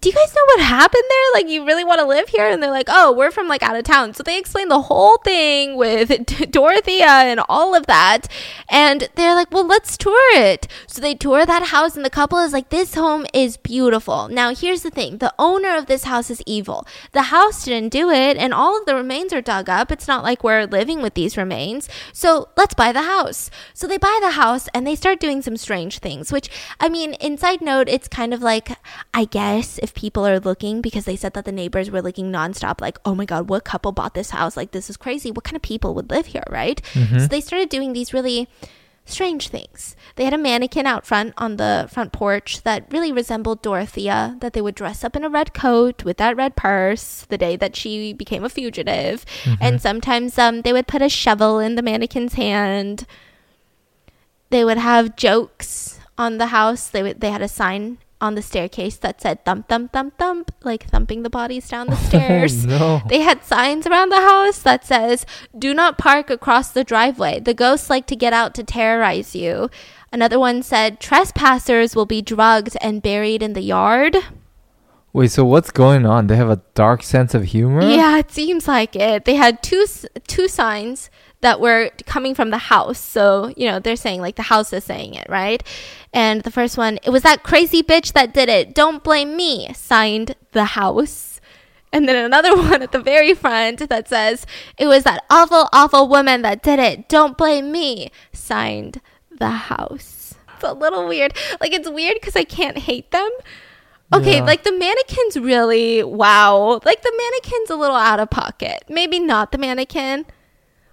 do you guys know what happened there? Like, you really want to live here? And they're like, oh, we're from like out of town. So they explain the whole thing with Dorothea and all of that. And they're like, well, let's tour it. So they tour that house, and the couple is like, this home is beautiful. Now, here's the thing the owner of this house is evil. The house didn't do it, and all of the remains are dug up. It's not like we're living with these remains. So let's buy the house. So they buy the house, and they start doing some strange things, which, I mean, inside note, it's kind of like, I guess, if people are looking because they said that the neighbors were looking nonstop, like, oh my God, what couple bought this house? Like, this is crazy. What kind of people would live here, right? Mhm. So they started doing these really strange things. They had a mannequin out front on the front porch that really resembled Dorothea, that they would dress up in a red coat with that red purse the day that she became a fugitive. And sometimes um, they would put a shovel in the mannequin's hand. They would have jokes on the house. They would, they had a sign on the staircase that said thump thump thump thump, like thumping the bodies down the stairs. Oh, no. They had signs around the house that says, "Do not park across the driveway. The ghosts like to get out to terrorize you." Another one said, "Trespassers will be drugged and buried in the yard." Wait, so what's going on? They have a dark sense of humor? Yeah, it seems like it. They had two two signs that were coming from the house. So, you know, they're saying like the house is saying it, right? And the first one, it was that crazy bitch that did it. Don't blame me. Signed the house. And then another one at the very front that says, it was that awful, awful woman that did it. Don't blame me. Signed the house. It's a little weird. Like, it's weird because I can't hate them. Okay, Yeah. like the mannequin's really wow. Like the mannequin's a little out of pocket. Maybe not the mannequin,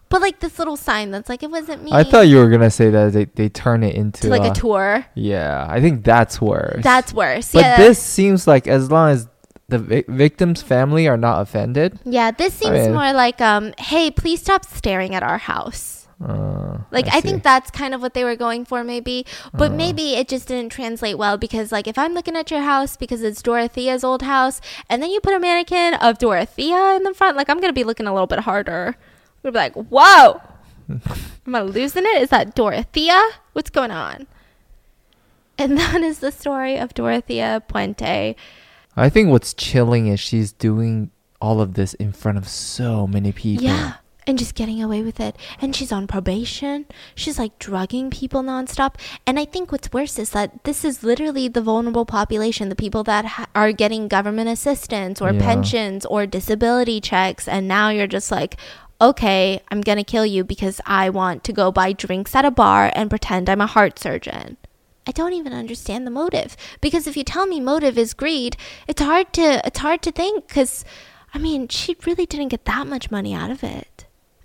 but like this little sign that's like it wasn't me. I thought you were gonna say that they, they turn it into to like uh, a tour. Yeah, I think that's worse. That's worse. But yeah. this seems like as long as the vic- victim's family are not offended. yeah, this seems mean- more like um, hey, please stop staring at our house. Uh, Like I, see. think that's kind of what they were going for, maybe. But Uh. maybe it just didn't translate well because, like, if I'm looking at your house because it's Dorothea's old house, and then you put a mannequin of Dorothea in the front, like I'm gonna be looking a little bit harder. We'll be like, whoa, am I losing it? Is that Dorothea? What's going on? And that is the story of Dorothea Puente. I think what's chilling is she's doing all of this in front of so many people. Yeah. And just getting away with it. And she's on probation. She's like drugging people nonstop. And I think what's worse is that this is literally the vulnerable population, the people that ha- are getting government assistance or Yeah. pensions or disability checks. And now you're just like, okay, I'm going to kill you because I want to go buy drinks at a bar and pretend I'm a heart surgeon. I don't even understand the motive because if you tell me motive is greed, it's hard to it's hard to think cuz I mean, she really didn't get that much money out of it.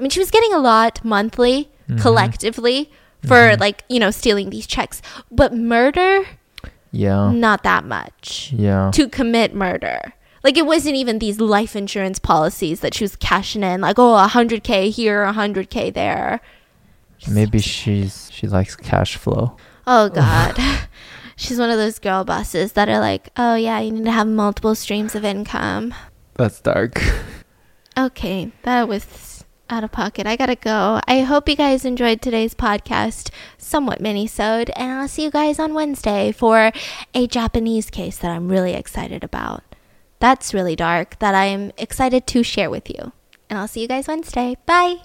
I mean, she was getting a lot monthly, mm-hmm. collectively for mm-hmm. like, you know, stealing these checks. But murder, Yeah. not that much. Yeah. To commit murder. Like it wasn't even these life insurance policies that she was cashing in like, oh, 100k here, 100k there. Maybe she's she likes cash flow. Oh God. She's one of those girl bosses that are like, oh yeah, you need to have multiple streams of income. That's dark. Okay, that was out of pocket. I gotta go. I hope you guys enjoyed today's podcast, somewhat mini-sode, and I'll see you guys on Wednesday for a Japanese case that I'm really excited about. That's really dark that I'm excited to share with you. And I'll see you guys Wednesday. Bye.